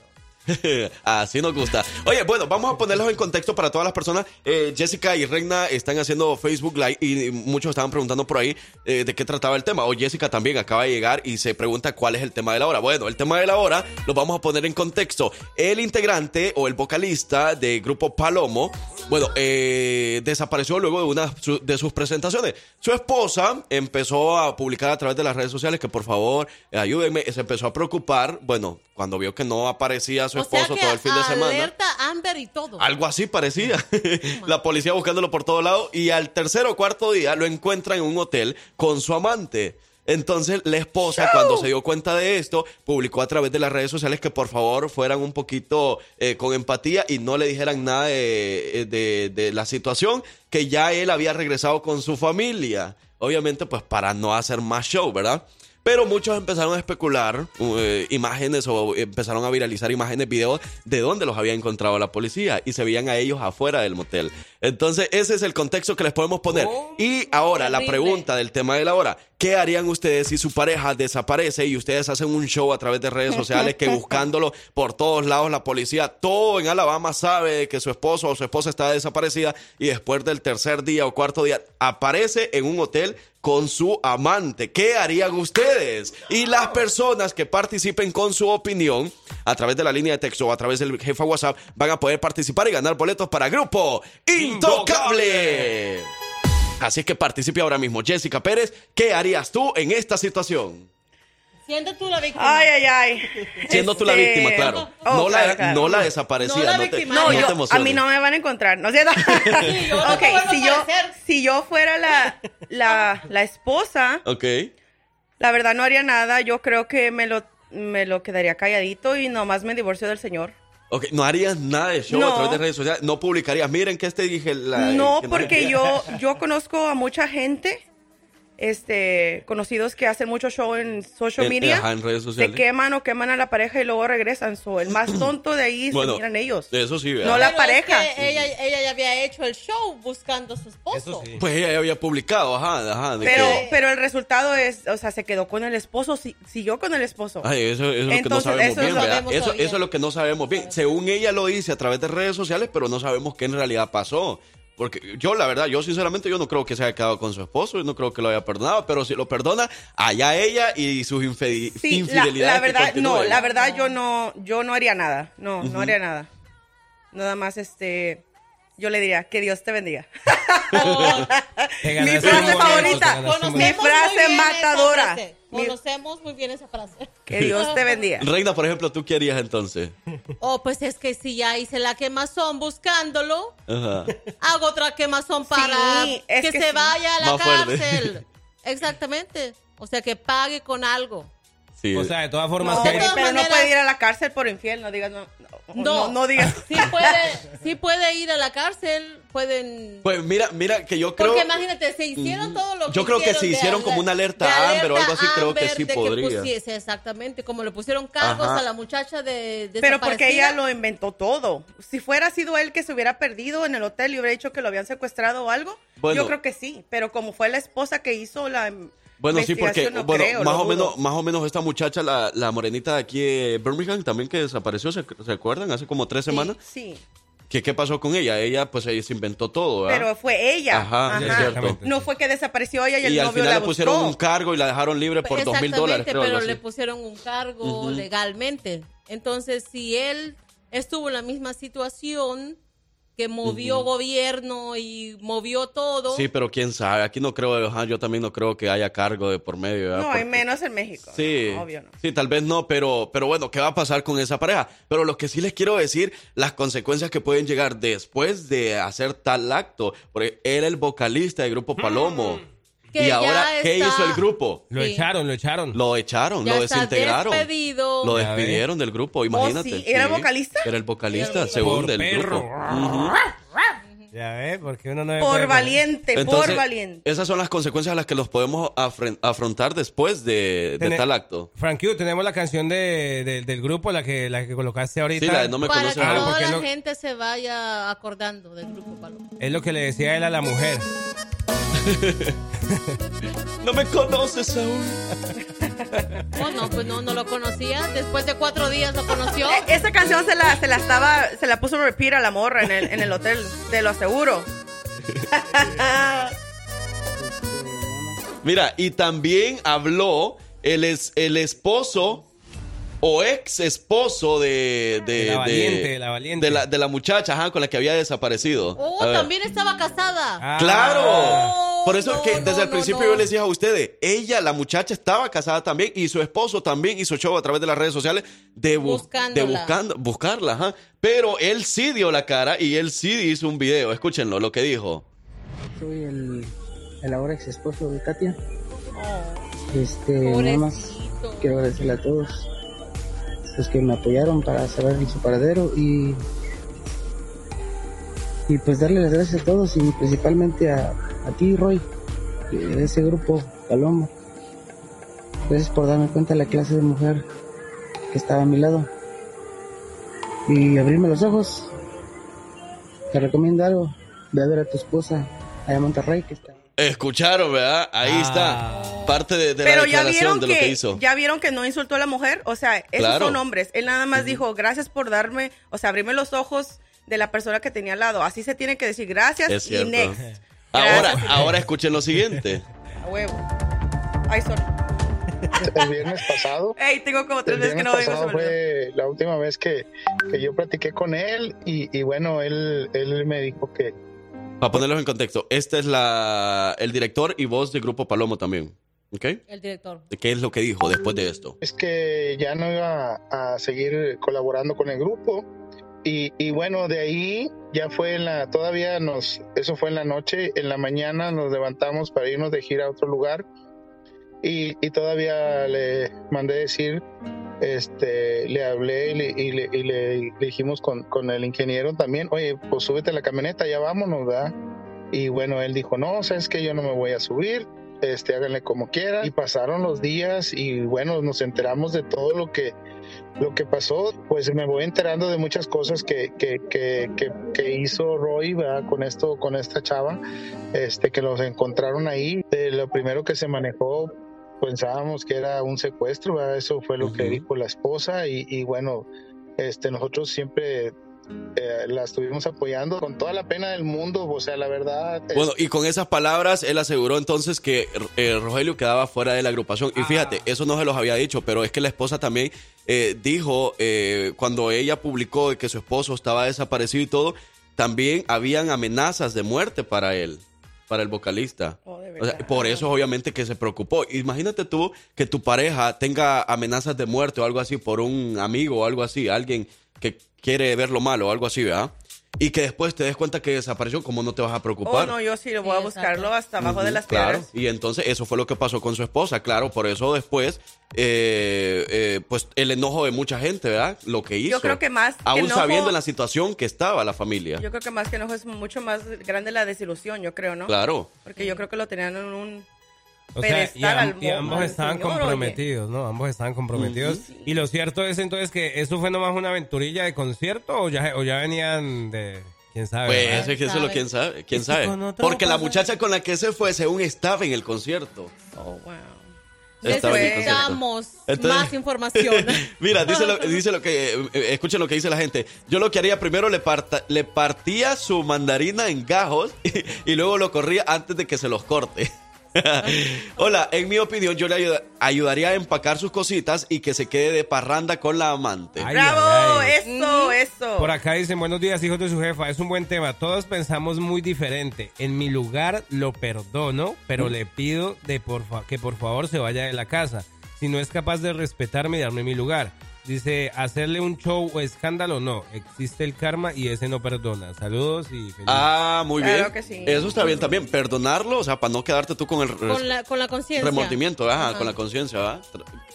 Así nos gusta. Oye, bueno, vamos a ponerlos en contexto para todas las personas. Eh, Jessica y Reina están haciendo Facebook Live y muchos estaban preguntando por ahí eh, de qué trataba el tema. O Jessica también acaba de llegar y se pregunta cuál es el tema de la hora. Bueno, el tema de la hora lo vamos a poner en contexto. El integrante o el vocalista del grupo Palomo, bueno, eh, desapareció luego de una de sus presentaciones. Su esposa empezó a publicar a través de las redes sociales que por favor ayúdenme. Se empezó a preocupar, bueno, cuando vio que no aparecía su O sea esposo que todo el fin de semana. alerta Amber y todo. Algo así parecía. la policía buscándolo por todos lados y al tercer o cuarto día lo encuentra en un hotel con su amante. Entonces la esposa, cuando se dio cuenta de esto, publicó a través de las redes sociales que por favor fueran un poquito eh, con empatía y no le dijeran nada de, de- de la situación, que ya él había regresado con su familia. Obviamente, pues para no hacer más show, ¿verdad? Pero muchos empezaron a especular eh, imágenes o empezaron a viralizar imágenes, videos de dónde los había encontrado la policía y se veían a ellos afuera del motel. Entonces, ese es el contexto que les podemos poner. y ahora, la pregunta del tema de la hora. ¿Qué harían ustedes si su pareja desaparece y ustedes hacen un show a través de redes sociales que buscándolo por todos lados la policía, todo en Alabama sabe que su esposo o su esposa está desaparecida y después del tercer día o cuarto día aparece en un hotel con su amante? ¿Qué harían ustedes? Y las personas que participen con su opinión a través de la línea de texto o a través del jefa WhatsApp van a poder participar y ganar boletos para Grupo Intocable. Así que participe ahora mismo. Jessica Pérez, ¿qué harías tú en esta situación? Siendo tú la víctima. Ay, ay, ay. Siendo tú la Este, víctima, claro. oh, no, la, claro, no la desaparecida. No la No, te. No, no yo, te a mí no me van a encontrar, ¿no es cierto? yo no ok, a si yo, si yo fuera la, la, la esposa, Ok. la verdad no haría nada. Yo creo que me lo, me lo quedaría calladito y nomás me divorcio del señor. Ok, no harías nada de show a No. través de redes sociales. No publicarías. Miren que este dije. La, No, que porque yo, yo conozco a mucha gente, este, conocidos que hacen mucho show en social En- media. ajá, en redes Se sociales. queman o queman a la pareja y luego regresan. So, el más tonto de ahí Bueno, se miran ellos. Eso sí, ¿verdad? No la Pero es pareja. que ella, ella ya había hecho el show buscando a su esposo. Eso sí. Pues ella ya había publicado, ajá, ajá. de Pero, que- pero el resultado es, o sea, se quedó con el esposo, si- siguió con el esposo. Ay, eso, eso es lo que no sabemos eso bien, lo ¿verdad? sabemos Eso, eso es lo que no sabemos bien. Según ella lo dice a través de redes sociales, pero no sabemos qué en realidad pasó. Porque yo, la verdad, yo sinceramente, yo no creo que se haya quedado con su esposo, yo no creo que lo haya perdonado, pero si lo perdona, allá ella y sus Sí, infidelidades. la verdad, no, la verdad yo no, yo no haría nada. No, no haría nada. Nada más, este, yo le diría que Dios te bendiga. Te Mi frase favorita. Mi frase matadora. frase. Conocemos muy bien esa frase. Que Dios te bendiga. Reina, por ejemplo, ¿tú qué harías entonces? Oh, pues es que si ya hice la quemazón buscándolo, Ajá. hago otra quemazón para Sí, es que, que se sí. vaya a la Más fuerte. cárcel. Exactamente. O sea, que pague con algo. Sí. O sea, de todas formas, No, que- de todas Pero no puede ir a la cárcel por infiel, no digas, no, no, no, no digas. Sí puede, sí puede ir a la cárcel, pueden... pues mira, mira que yo creo... Porque imagínate, se hicieron todo lo que Yo creo que si de hicieron como una alerta de Amber o algo así, creo que Amber, sí de podría. pusiese, exactamente, como le pusieron cargos Ajá. a la muchacha de, de Pero porque ella lo inventó todo. Si fuera sido él que se hubiera perdido en el hotel y hubiera dicho que lo habían secuestrado o algo, Bueno. yo creo que sí. Pero como fue la esposa que hizo la Bueno, sí, porque no bueno, creo, más o menos, más o menos esta muchacha, la, la morenita de aquí de Birmingham, también que desapareció, ¿se, se acuerdan? Hace como tres semanas. Sí, ¿Qué, ¿Qué pasó con ella? Ella, pues, ella se inventó todo, ¿verdad? pero fue ella. Ajá, Ajá. es cierto. No fue que desapareció ella y el Y al novio final la le pusieron buscó. un cargo y la dejaron libre por dos mil dólares, creo. pero le pusieron un cargo legalmente. Entonces, si él estuvo en la misma situación que movió gobierno y movió todo, Sí, pero quién sabe. Aquí no creo, ajá, yo también no creo que haya cargo de por medio. ¿verdad? No, hay menos en México. Sí, No, obvio no. sí, tal vez no, pero, pero bueno, ¿qué va a pasar con esa pareja? Pero lo que sí les quiero decir, las consecuencias que pueden llegar después de hacer tal acto. Porque era el vocalista del grupo Palomo. Que y ya ahora, ¿qué está- hizo el grupo? lo Sí. echaron, lo echaron. Lo echaron, Ya lo desintegraron. despedido. Lo despidieron del grupo, imagínate. sí? ¿Era el vocalista? Era el vocalista, según Por del perro. grupo. Ya ves, porque uno no Por valiente, Entonces, por valiente. esas son las consecuencias a las que los podemos afrontar después de, de Tene- tal acto. Frank tenemos la canción de, de- del grupo, la que, la que colocaste ahorita. Sí, la de No me para conoces. que Ah, toda la no- gente se vaya acordando del grupo Paloma. Es lo que le decía él a la mujer. No me conoces aún. Oh, no, pues no, no lo conocía. Después de cuatro días lo conoció. Eh, Esa canción se la, se la estaba, se la puso repeat a la morra en el, en el hotel, te lo aseguro. Mira, y también habló el, es, el esposo o ex esposo de, de, De la valiente, la valiente. de la, de la muchacha ajá, con la que había desaparecido. Oh, A ver. también estaba casada. Ah, ¡Claro! Por eso no, que no, desde el principio no. yo les decía a ustedes, ella, la muchacha, estaba casada también y su esposo también hizo show a través de las redes sociales de, bu- de buscando, buscarla. Ajá. Pero él sí dio la cara y él sí hizo un video. Escúchenlo, lo que dijo. Soy el, el ahora ex esposo de Katia. Este, nada más quiero agradecerle a todos los que me apoyaron para saber su paradero y y pues darle las gracias a todos y principalmente a, a ti Roy de ese grupo Palomo. Gracias por darme cuenta la clase de mujer que estaba a mi lado. Y abrirme los ojos. Te recomiendo algo. Ve a ver a tu esposa allá en Monterrey que está Escucharon, ¿verdad? Ahí Ah. está. Parte de, de la Pero declaración de lo que que, hizo. ya vieron que no insultó a la mujer, o sea, esos Claro. son hombres. Él nada más dijo, "Gracias por darme, o sea, abrirme los ojos de la persona que tenía al lado." Así se tiene que decir, "Gracias" Es y next. Ahora, ahora escuchen lo siguiente. A huevo. Ay, sorry. El viernes pasado. Ey, tengo como tres veces que no eso. fue la última vez que, que yo platiqué con él y, y bueno, él, él me dijo que Para ponerlos en contexto, este es la, el director y voz del grupo Palomo también. ¿Ok? El director. ¿Qué es lo que dijo después de esto? es que ya no iba a seguir colaborando con el grupo y, y bueno, de ahí ya fue en la, todavía nos, eso fue en la noche, en la mañana nos levantamos para irnos de gira a otro lugar y, y todavía le mandé decir, este, le hablé y le, y le- le- dijimos con, con el ingeniero también, oye, pues súbete a la camioneta, ya vámonos, ¿verdad? Y bueno, él dijo, no, sabes que yo no me voy a subir, este, háganle como quieran. Y pasaron los días y bueno, nos enteramos de todo lo que, lo que pasó. Pues me voy enterando de muchas cosas que, que, que, que, hizo Roy, ¿verdad? Con esto, con esta chava, este, que los encontraron ahí. Eh, lo primero que se manejó, pensábamos que era un secuestro, ¿verdad? Eso fue lo que dijo la esposa y, y bueno, este, nosotros siempre eh, la estuvimos apoyando con toda la pena del mundo, o sea, la verdad. es- Bueno, y con esas palabras, él aseguró entonces que eh, Rogelio quedaba fuera de la agrupación. Y fíjate, eso no se los había dicho, pero es que la esposa también eh, dijo, eh, cuando ella publicó que su esposo estaba desaparecido y todo, también habían amenazas de muerte para él, para el vocalista. O sea, por eso obviamente que se preocupó. Imagínate tú que tu pareja tenga amenazas de muerte o algo así por un amigo o algo así, alguien que quiere ver lo malo o algo así, ¿verdad? Y que después te des cuenta que desapareció, ¿cómo no te vas a Oh, preocupar? no, yo sí lo voy a buscarlo hasta abajo de las claro. piedras. Y entonces eso fue lo que pasó con su esposa, claro, por eso después, eh, eh, pues el enojo de mucha gente, ¿verdad? Lo que hizo. Yo creo que más que Aún enojo- sabiendo en la situación que estaba la familia. Yo creo que más que enojo es mucho más grande la desilusión, yo creo, ¿no? Claro. Porque yo creo que lo tenían en un O sea, y, am- ambos estaban señor, oye. comprometidos, ¿no? Ambos estaban comprometidos. Y lo cierto es entonces que eso fue nomás una aventurilla de concierto o ya, o ya venían de... ¿Quién sabe? Pues verdad? eso es que eso es lo quién sabe, quién sabe. Porque la muchacha con la que se fue, según estaba en el concierto. Oh, wow. Necesitamos Entonces- más información. Mira, dice lo, dice lo que, eh, escuchen lo que dice la gente. Yo lo que haría primero le, parta- le partía su mandarina en gajos y, y luego lo corría antes de que se los corte. Hola, en mi opinión yo le ayuda- ayudaría a empacar sus cositas y que se quede de parranda con la amante. Ay, ¡Bravo! ay, ay. Eso, eso. Por acá dicen, buenos días, hijos de su jefa. Es un buen tema. Todos pensamos muy diferente. En mi lugar lo perdono, pero le pido de por fa- que por favor se vaya de la casa. Si no es capaz de respetarme y darme mi lugar. Dice, hacerle un show o escándalo, no. Existe el karma y ese no perdona. Saludos y feliz. Ah, muy Claro bien. que sí. Eso está bien también. Perdonarlo, o sea, para no quedarte tú con el con la, con la conciencia. remordimiento, ajá, Ajá. con la conciencia, ¿verdad?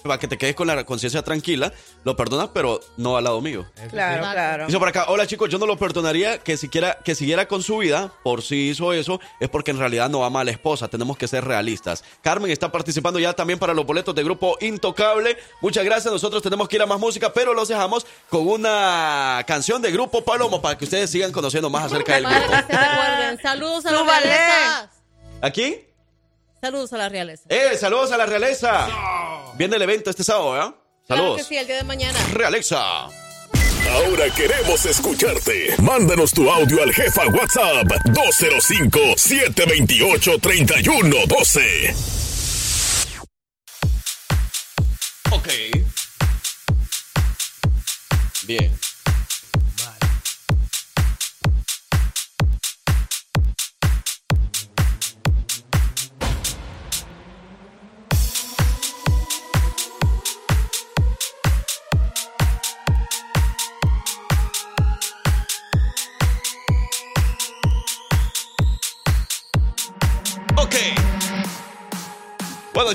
Para que te quedes con la conciencia tranquila, lo perdonas, pero no al lado mío. Claro, claro. Dice por acá, hola chicos, yo no lo perdonaría que siquiera que siguiera con su vida, por si hizo eso, es porque en realidad no ama a la esposa, tenemos que ser realistas. Carmen está participando ya también para los boletos de grupo Intocable. Muchas gracias, nosotros tenemos que ir a más música, pero los dejamos con una canción de grupo Palomo para que ustedes sigan conociendo más acerca del grupo. que se recuerden. Saludos a realeza. ¿Aquí? Saludos a la realeza. ¡Eh! ¡Saludos a la realeza! Viene el evento este sábado, ¿verdad? Claro Saludos. que sí, el día de mañana. Realeza. Ahora queremos escucharte. Mándanos tu audio al jefa WhatsApp 205-728-3112. Ok. Bien.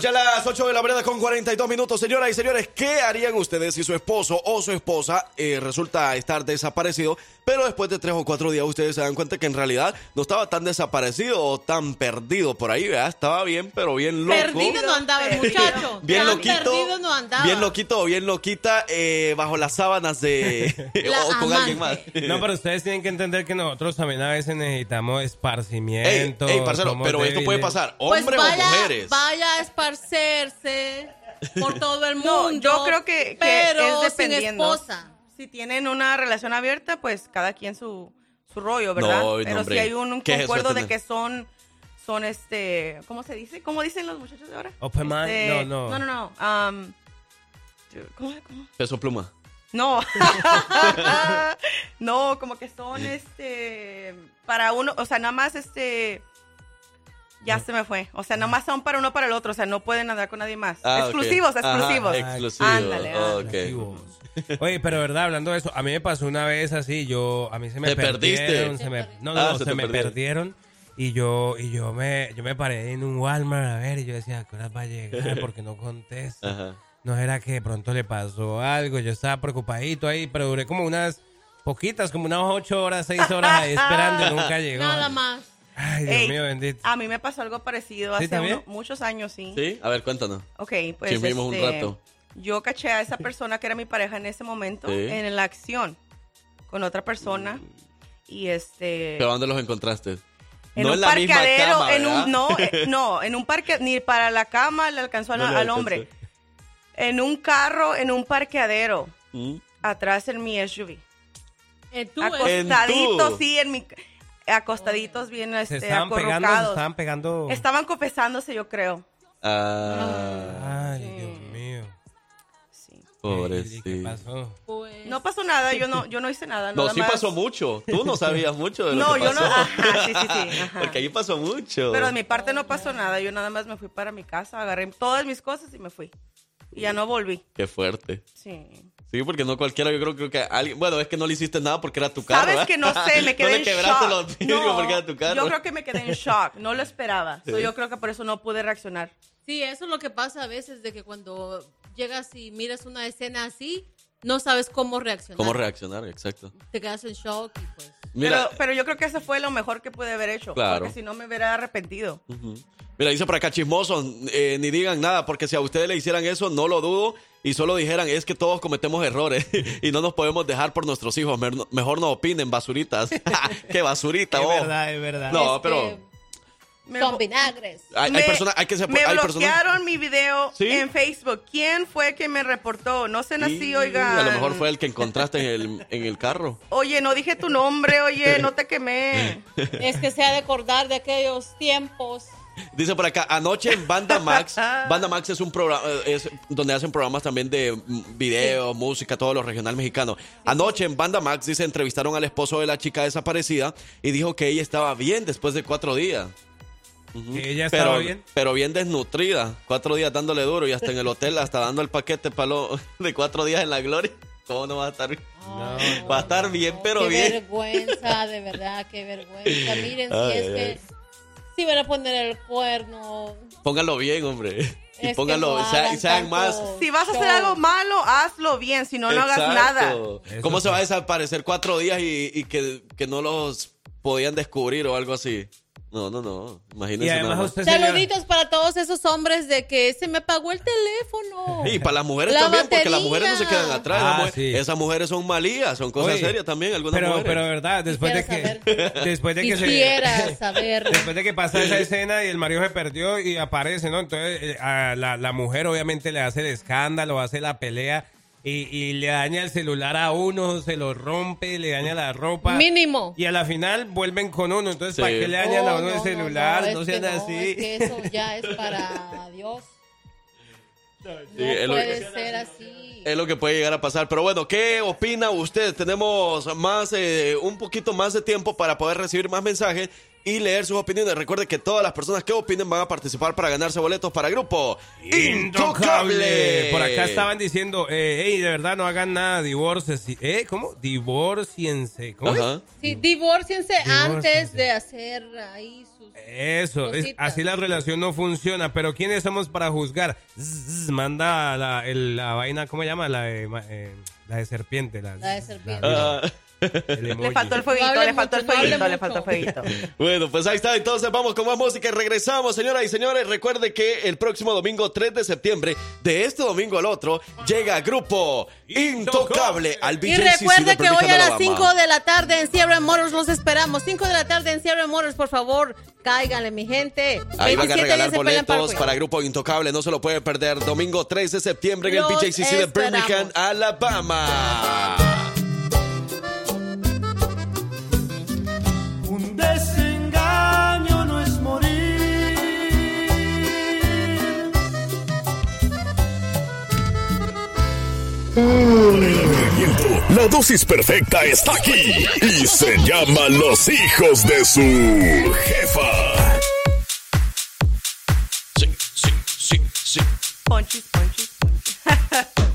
Ya las 8 de la mañana con 42 minutos, señoras y señores, ¿qué harían ustedes si su esposo o su esposa eh, resulta estar desaparecido, pero después de tres o cuatro días ustedes se dan cuenta que en realidad no estaba tan desaparecido o tan perdido por ahí, ¿verdad? Estaba bien, pero bien loco. Perdido no andaba el muchacho. Bien loquito, Perdido no andaba. bien loquito o bien loquita eh, bajo las sábanas de La o con alguien más. No, pero ustedes tienen que entender que nosotros también a veces necesitamos Ey, esparcimiento. ey, parcero, somos pero esto puede pasar, Pues hombres vaya, o mujeres. vaya a esparcerse por todo el No, mundo. yo creo que, que pero es dependiendo. sin esposa. Si tienen una relación abierta, pues cada quien su, su rollo, ¿verdad? No, pero hombre. si hay un, un ¿Qué es eso concuerdo de que son, son este, ¿cómo se dice? ¿Cómo dicen los muchachos de ahora? Open mind, Este, no, no. No, no, no. um, ¿cómo, cómo? Peso pluma. No. no, como que son este para uno, o sea, nada más este ya se me fue. O sea, nada más son para uno para el otro, o sea, no pueden andar con nadie más. Ah, exclusivos, Ajá, exclusivos. exclusivos. Ándale. Oye, pero verdad, hablando de eso, a mí me pasó una vez así, yo, a mí se me ¿Te perdiste? perdieron, se me, no, no, Ah, no, se me perdieron. perdieron y yo, y yo me, yo me paré en un Walmart a ver y yo decía, ¿a qué horas va a llegar? Porque no contesta. Ajá. No era que de pronto le pasó algo, yo estaba preocupadito ahí, pero duré como unas poquitas, como unas ocho horas, seis horas ahí esperando y nunca llegó. Nada más. Ay, Dios Ey, mío, bendito. A mí me pasó algo parecido ¿Sí, hace muchos años, sí. ¿Sí? A ver, cuéntanos. Ok, pues Chismeemos un este, rato. yo caché a esa persona que era mi pareja en ese momento Sí. en la acción con otra persona y este ¿Pero dónde los encontraste? en no un en la misma parqueadero, cama, en un no, eh, no, en un parque ni para la cama le alcanzó al, No le al alcanzó. hombre. En un carro, en un parqueadero, Mm. atrás en mi SUV. En tu Acostaditos, tu. sí, en mi acostaditos bien Se este, estaban pegando, se estaban pegando. Estaban confesándose, yo creo. Ah, Ay, Dios mío. Sí. pobrecito. ¿Qué pasó? Pues, No pasó nada, yo no, yo no hice nada. No, nada sí más- pasó mucho. Tú no sabías mucho de lo No, que yo no. pasó. Ajá, sí, sí, sí. ajá. Porque ahí pasó mucho. Pero de mi parte no pasó nada. Yo nada más me fui para mi casa, agarré todas mis cosas y me fui. Y ya no volví. Qué fuerte. Sí. Sí, porque no cualquiera, yo creo, creo que alguien... Bueno, es que no le hiciste nada porque era tu carro. Sabes ¿verdad? que no sé, me quedé no en le quebraste shock. los No, porque era tu carro. Yo creo que me quedé en shock. No lo esperaba. So, Sí. yo creo que por eso no pude reaccionar. Sí, eso es lo que pasa a veces, de que cuando llegas y miras una escena así, no sabes cómo reaccionar. ¿Cómo reaccionar? Exacto. Te quedas en shock y pues... Mira, Pero, pero yo creo que eso fue lo mejor que pude haber hecho. Claro. Porque si no me hubiera arrepentido. Ujú. Mira, dice por acá chismosos, eh, ni digan nada, porque si a ustedes le hicieran eso, no lo dudo, y solo dijeran, es que todos cometemos errores y no nos podemos dejar por nuestros hijos, Mer- mejor no opinen, basuritas. ¡Qué basurita, Es verdad, es verdad. No, Es pero que Me, Con vinagres. hay, hay me- personas, hay que ser, me hay personas... bloquearon mi video ¿Sí? en Facebook. ¿Quién fue que me reportó? No sean así, Y oigan. A lo mejor fue el que encontraste en el, en el carro. Oye, no dije tu nombre, oye, no te quemé. Es que se ha de acordar de aquellos tiempos. Dice por acá, anoche en Banda Max, Banda Max es un programa, eh, es donde hacen programas también de mm, video, música, todo lo regional mexicano. Anoche en Banda Max, dice, entrevistaron al esposo de la chica desaparecida y dijo que ella estaba bien después de cuatro días. ¿Que ella pero, estaba bien? Pero bien desnutrida, cuatro días dándole duro y hasta en el hotel, hasta dando el paquete palo de cuatro días en la gloria. ¿Cómo no va a estar bien? Va a estar bien, pero qué bien. vergüenza, de verdad, qué vergüenza. Miren, Ay, si es ay, que ay. Si van a poner el cuerno. Pónganlo bien, hombre. Y no sea- y hagan sean más... Si vas a hacer show. algo malo, hazlo bien, si no, no hagas nada. ¿Cómo se va a desaparecer cuatro días y, y que, que no los podían descubrir o algo así? No, no, no. Imagínense. Y además nada más. usted, señora, Saluditos para todos esos hombres de que se me apagó el teléfono. Y para las mujeres La también, porque las mujeres no se quedan atrás. Ah, sí. Esas mujeres son malías, son cosas Oye, serias también, algunas pero, mujeres. pero verdad, después de que después de que se saber. después de que pasa esa escena y el marido se perdió y aparece, ¿no? Entonces eh, a la, la mujer obviamente le hace el escándalo, hace la pelea y, y le daña el celular a uno, se lo rompe, le daña la ropa. Mínimo. Y a la final vuelven con uno, entonces Sí. ¿para qué le dañan a Oh, uno el no, celular? no, No, que sean no, así. es que eso ya es para Dios. No es lo puede que- ser así. Es lo que puede llegar a pasar. Pero bueno, ¿qué opina usted? Tenemos más, eh, un poquito más de tiempo para poder recibir más mensajes. Y leer sus opiniones. Recuerde que todas las personas que opinen van a participar para ganarse boletos para Grupo Intocable. Por acá estaban diciendo, eh, hey, de verdad no hagan nada, divorces. ¿Eh? ¿Cómo? Divorciense. ¿Cómo? Ajá. Sí, divórciense antes de hacer ahí sus... Eso, es- así la relación no funciona, pero ¿quiénes somos para juzgar? Zzz, manda la, el- la vaina, ¿cómo se llama? La de, ma- eh, la de serpiente. La, La de serpiente. Ah. emoji. Le faltó el fueguito, No le faltó el mucho, no fueguito, le faltó el fueguito. Bueno, pues ahí está. Entonces vamos con más música y regresamos, señoras y señores. Recuerde que el próximo domingo 3 de septiembre, de este domingo al otro, llega Grupo Intocable al Y BJCC recuerde de que hoy a las Alabama. 5 de la tarde en Sierra Motors los esperamos. 5 de la tarde en Sierra Motors, por favor, cáiganle, mi gente. Ahí van a 27 regalar boletos para Grupo Intocable, no se lo puede perder. Domingo 3 de septiembre en el Los BJCC de. Birmingham, Alabama. La dosis perfecta está aquí y se llama Los hijos de su jefa. Sí, sí, sí, sí. Ponchis, ponchis,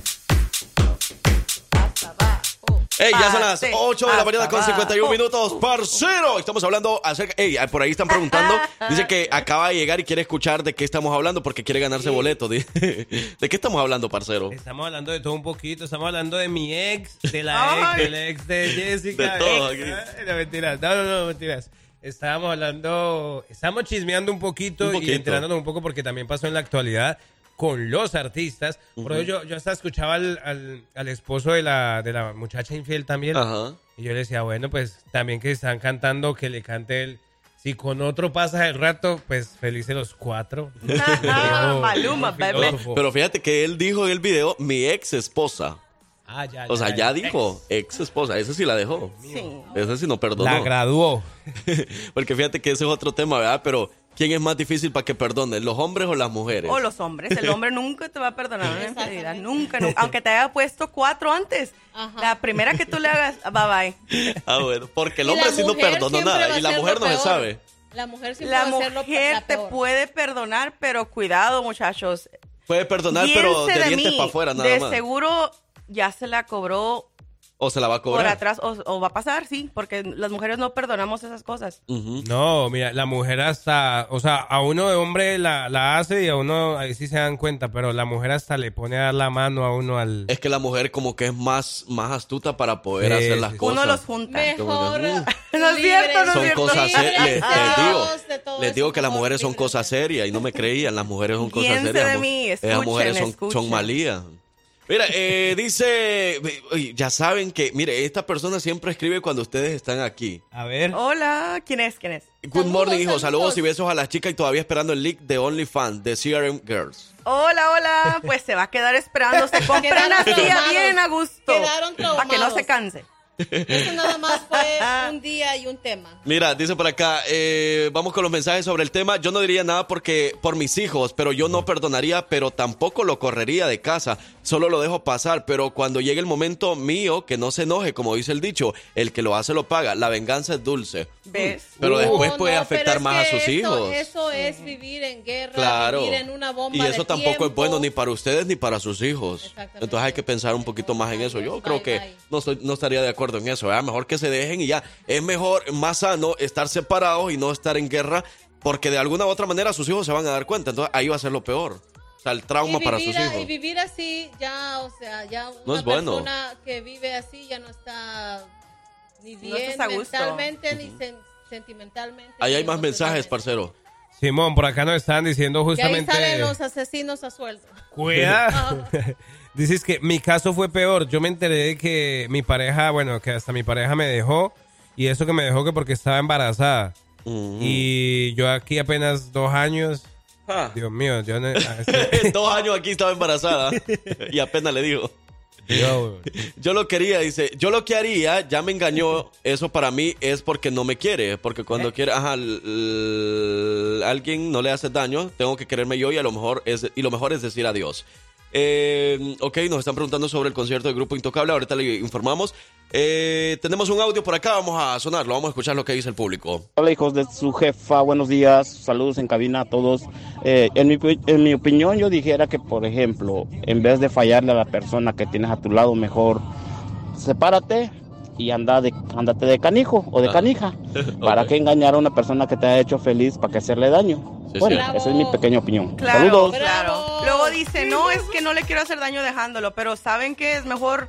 Ey, ya son las Pase, 8 de la mañana con hasta 51 abajo. minutos, parcero. Estamos hablando acerca. Ey, por ahí están preguntando. Dice que acaba de llegar y quiere escuchar de qué estamos hablando porque quiere ganarse boletos. Di- ¿De qué estamos hablando, parcero? Estamos hablando de todo un poquito, estamos hablando de mi ex, de la ex, del ex de Jessica. De todo ex. no, mentiras, no, no, no, mentiras. Estábamos hablando, estamos chismeando un poquito, Un poquito. y enterándonos un poco porque también pasó en la actualidad con los artistas. Por eso yo, yo hasta escuchaba al, al, al esposo de la, de la muchacha infiel también. Ajá. Y yo le decía, bueno, pues también que están cantando, que le cante él. Si con otro pasa el rato, pues felices los cuatro. Maluma, bebé. Pero fíjate que él dijo en el video mi ex esposa. Ah, ya, O sea, ya dijo ex esposa. Esa sí la dejó. Sí. Esa sí no perdonó. La graduó. Porque fíjate que ese es otro tema, ¿verdad? Pero ¿quién es más difícil para que perdone? ¿Los hombres o las mujeres? O los hombres. El hombre nunca te va a perdonar una infidelidad. Nunca, nunca. Aunque te haya puesto cuatro antes. Ajá. La primera que tú le hagas, bye bye. Ah, bueno. Porque el hombre sí no perdonó nada. Y la mujer no se sabe. La mujer siempre La lo- mujer la te puede perdonar, pero cuidado, muchachos. Puede perdonar, pero Guíense de de dientes para afuera nada de más. seguro ya se la cobró O se la va a por cobrar. atrás o, o va a pasar, sí, porque las mujeres no perdonamos esas cosas. Ujú. No, mira, la mujer hasta, o sea, a uno de hombre la, la hace y a uno ahí sí se dan cuenta, pero la mujer hasta le pone a dar la mano a uno al... Es que la mujer como que es más, más astuta para poder Sí, hacer las sí. cosas. Uno los junta. Mejor. Que, No es cierto, no es son cierto. cosas serias. Les, les digo, Libres de todo les digo que las mujeres son cosas serias y no me creían. Las mujeres son cosas serias. escuchen, mujeres son, escuchen. son malías. Mira, eh, dice, ya saben que, mire, esta persona siempre escribe cuando ustedes están aquí. A ver. Hola, ¿quién es? ¿Quién es? Good Saludos, morning, hijo. Saludos. saludos. y besos a las chicas y todavía esperando el leak de OnlyFans de CRM Girls. Hola, hola. Pues se va a quedar esperando. Se compra Quedaron una silla traumados. bien a gusto. Quedaron Para que no traumados. se canse. Eso nada más fue un día y un tema. Mira, dice por acá, eh, vamos con los mensajes sobre el tema. Yo no diría nada porque por mis hijos, pero yo no perdonaría, pero tampoco lo correría de casa. Solo lo dejo pasar, pero cuando llegue el momento mío, que no se enoje, como dice el dicho, el que lo hace lo paga. La venganza es dulce. ¿Ves? Pero después No, puede no, afectar más a sus eso- hijos. Eso es vivir en guerra, Claro. vivir en una bomba Y eso de tampoco es bueno ni para ustedes ni para sus hijos. Exactamente. Entonces hay que pensar un poquito más en eso. Yo Bye, creo que bye. no, estoy- no estaría de acuerdo en eso. ¿verdad? Mejor que se dejen y ya. Es mejor, más sano, estar separados y no estar en guerra porque de alguna u otra manera sus hijos se van a dar cuenta. Entonces ahí va a ser lo peor. O sea, el trauma Y para sus a- hijos. Y vivir así, ya, o sea, ya una No es bueno. persona que vive así ya no está ni No bien gusto. mentalmente ni sen- sentimentalmente. Ahí hay más mensajes, parcero. Simón, por acá nos estaban diciendo Y ahí justamente... salen los asesinos a sueldo. Cuida. Dices que mi caso fue peor. Yo me enteré de que mi pareja, bueno, que hasta mi pareja me dejó. Y eso que me dejó que porque estaba embarazada. Y yo aquí apenas dos años. Ah. Dios mío, yo no... a ese- Dos años aquí estaba embarazada y apenas le digo. yo- Yo lo quería, dice, yo lo que haría, ya me engañó, eso para mí es porque no me quiere, porque cuando quiere, ajá, alguien no le hace daño, tengo que quererme yo y a lo mejor es, y lo mejor es decir adiós. Eh, ok, nos están preguntando sobre el concierto del Grupo Intocable. Ahorita le informamos. Eh, tenemos un audio por acá. Vamos a sonarlo. Vamos a escuchar lo que dice el público. Hola hijos de su jefa, buenos días, saludos en cabina a todos. Eh, en, mi, en mi opinión yo dijera que, por ejemplo, en vez de fallarle a la persona que tienes a tu lado, mejor sepárate y anda de, ándate de canijo o de Ah. canija. ¿Para qué engañar a una persona que te ha hecho feliz para que hacerle daño? Sí, bueno, sí. esa es mi pequeña opinión. Claro, Saludos. claro. Luego dice, no, es que no le quiero hacer daño dejándolo, pero ¿saben que es mejor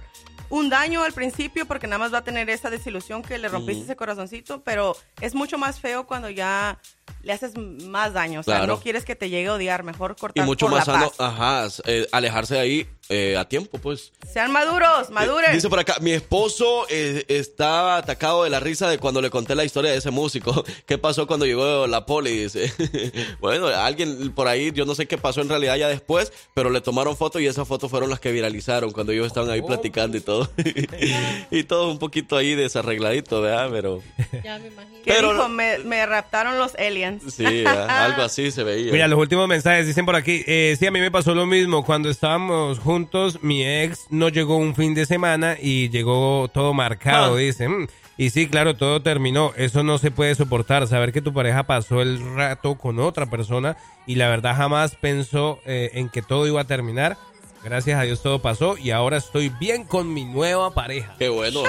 un daño al principio porque nada más va a tener esa desilusión que le rompiste ese corazoncito, pero es mucho más feo cuando ya le haces más daño, o sea, Claro. no quieres que te llegue a odiar, mejor Y cortar mucho por más la sano, paz. ajá, eh, alejarse de ahí eh, a tiempo, pues. Sean maduros, maduren. Dice por acá, mi esposo eh, estaba atacado de la risa de cuando le conté la historia de ese músico. ¿Qué pasó cuando llegó la poli? Dice. bueno, alguien por ahí, yo no sé qué pasó en realidad ya después, pero le tomaron fotos y esas fotos fueron las que viralizaron cuando ellos estaban ahí platicando y todo. y todo un poquito ahí desarregladito, ¿verdad? Pero Ya me imagino. ¿Qué pero- dijo? Me, me raptaron los aliens. sí, algo así se veía. Mira, los últimos mensajes dicen por aquí. eh, sí, a mí me pasó lo mismo. Cuando estábamos juntos, mi ex no llegó un fin de semana y llegó todo marcado, Ah. dice. "Mm". Y sí, claro, todo terminó. Eso no se puede soportar. Saber que tu pareja pasó el rato con otra persona y la verdad jamás pensó eh, en que todo iba a terminar. Gracias a Dios todo pasó y ahora estoy bien con mi nueva pareja. Qué bueno.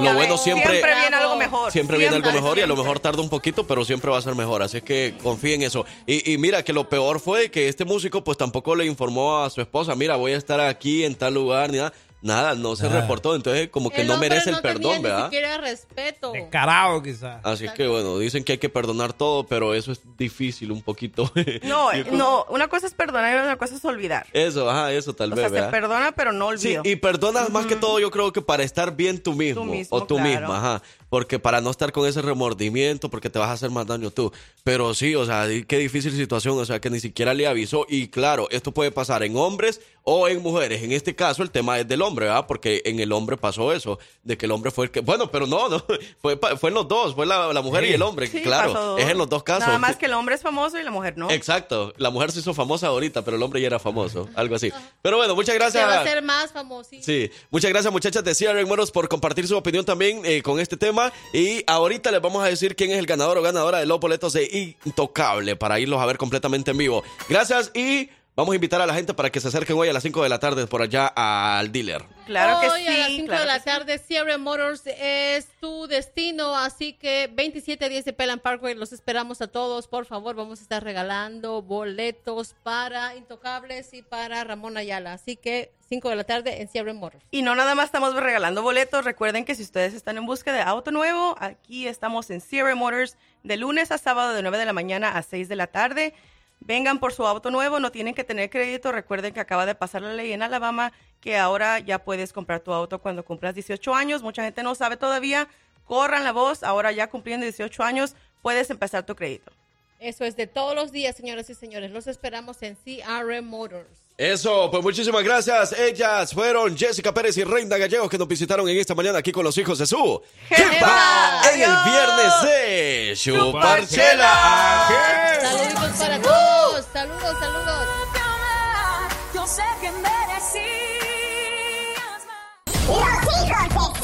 Ya Lo bueno siempre... Siempre viene algo mejor. Siempre viene algo Siempre, mejor y a lo mejor tarda un poquito, pero siempre va a ser mejor. Así es que confía en eso. Y, y mira que lo peor fue que este músico pues tampoco le informó a su esposa, mira, voy a estar aquí en tal lugar, ni nada. Nada, no se Nada. reportó. Entonces como que El no merece el no tenía perdón, Ni ¿verdad? siquiera respeto. Carajo, quizás. Así es que bueno, dicen que hay que perdonar todo, pero eso es difícil un poquito. No, creo- no, una cosa es perdonar y otra cosa es olvidar. Eso, ajá, eso tal O vez, sea, se perdona, pero no Sí, olvido. y perdonas más que todo, yo creo que para estar bien tú mismo, Tú mismo, o tú claro. misma, ajá. Porque para no estar con ese remordimiento, porque te vas a hacer más daño tú. Pero sí, o sea, qué difícil situación, o sea, que ni siquiera le avisó. Y claro, esto puede pasar en hombres o en mujeres. En este caso, el tema es del hombre, ¿verdad? Porque en el hombre pasó eso, de que el hombre fue el que. Bueno, pero no, no, fue, pa- fue en los dos, fue la, la mujer Sí. y el hombre, Sí, claro. pasó. Es en los dos casos. Nada más que el hombre es famoso y la mujer no. Exacto, la mujer se hizo famosa ahorita, pero el hombre ya era famoso, algo así. Pero bueno, muchas Se gracias. va a hacer más famosito. Sí, muchas gracias muchachas de CRM Moros por compartir su opinión también eh, con este tema. Y ahorita les vamos a decir quién es el ganador o ganadora de los boletos de Intocable para irlos a ver completamente en vivo. Gracias y vamos a invitar a la gente para que se acerquen hoy a las 5 de la tarde por allá al dealer. Claro que Hoy sí. a las 5 claro de la sí. tarde, Sierra Motors es tu destino, así que 2710 de Pelan Parkway, los esperamos a todos, por favor, vamos a estar regalando boletos para Intocables y para Ramón Ayala, así que 5 de la tarde en Sierra Motors. Y no nada más estamos regalando boletos. Recuerden que si ustedes están en busca de auto nuevo, aquí estamos en Sierra Motors de lunes a sábado de 9 de la mañana a 6 de la tarde. Vengan por su auto nuevo, no tienen que tener crédito. Recuerden que acaba de pasar la ley en Alabama que ahora ya puedes comprar tu auto cuando cumplas 18 años. Mucha gente no sabe todavía. Corran la voz, ahora ya cumpliendo 18 años puedes empezar tu crédito. Eso es de todos los días, señoras y señores, los esperamos en CRM Motors. Eso, pues muchísimas gracias. Ellas fueron Jessica Pérez y Reina Gallegos que nos visitaron en esta mañana aquí con los hijos de su jefa en el viernes de Chuparchela. Saludos para todos, saludos, saludos. Yo sé que merecías Los hijos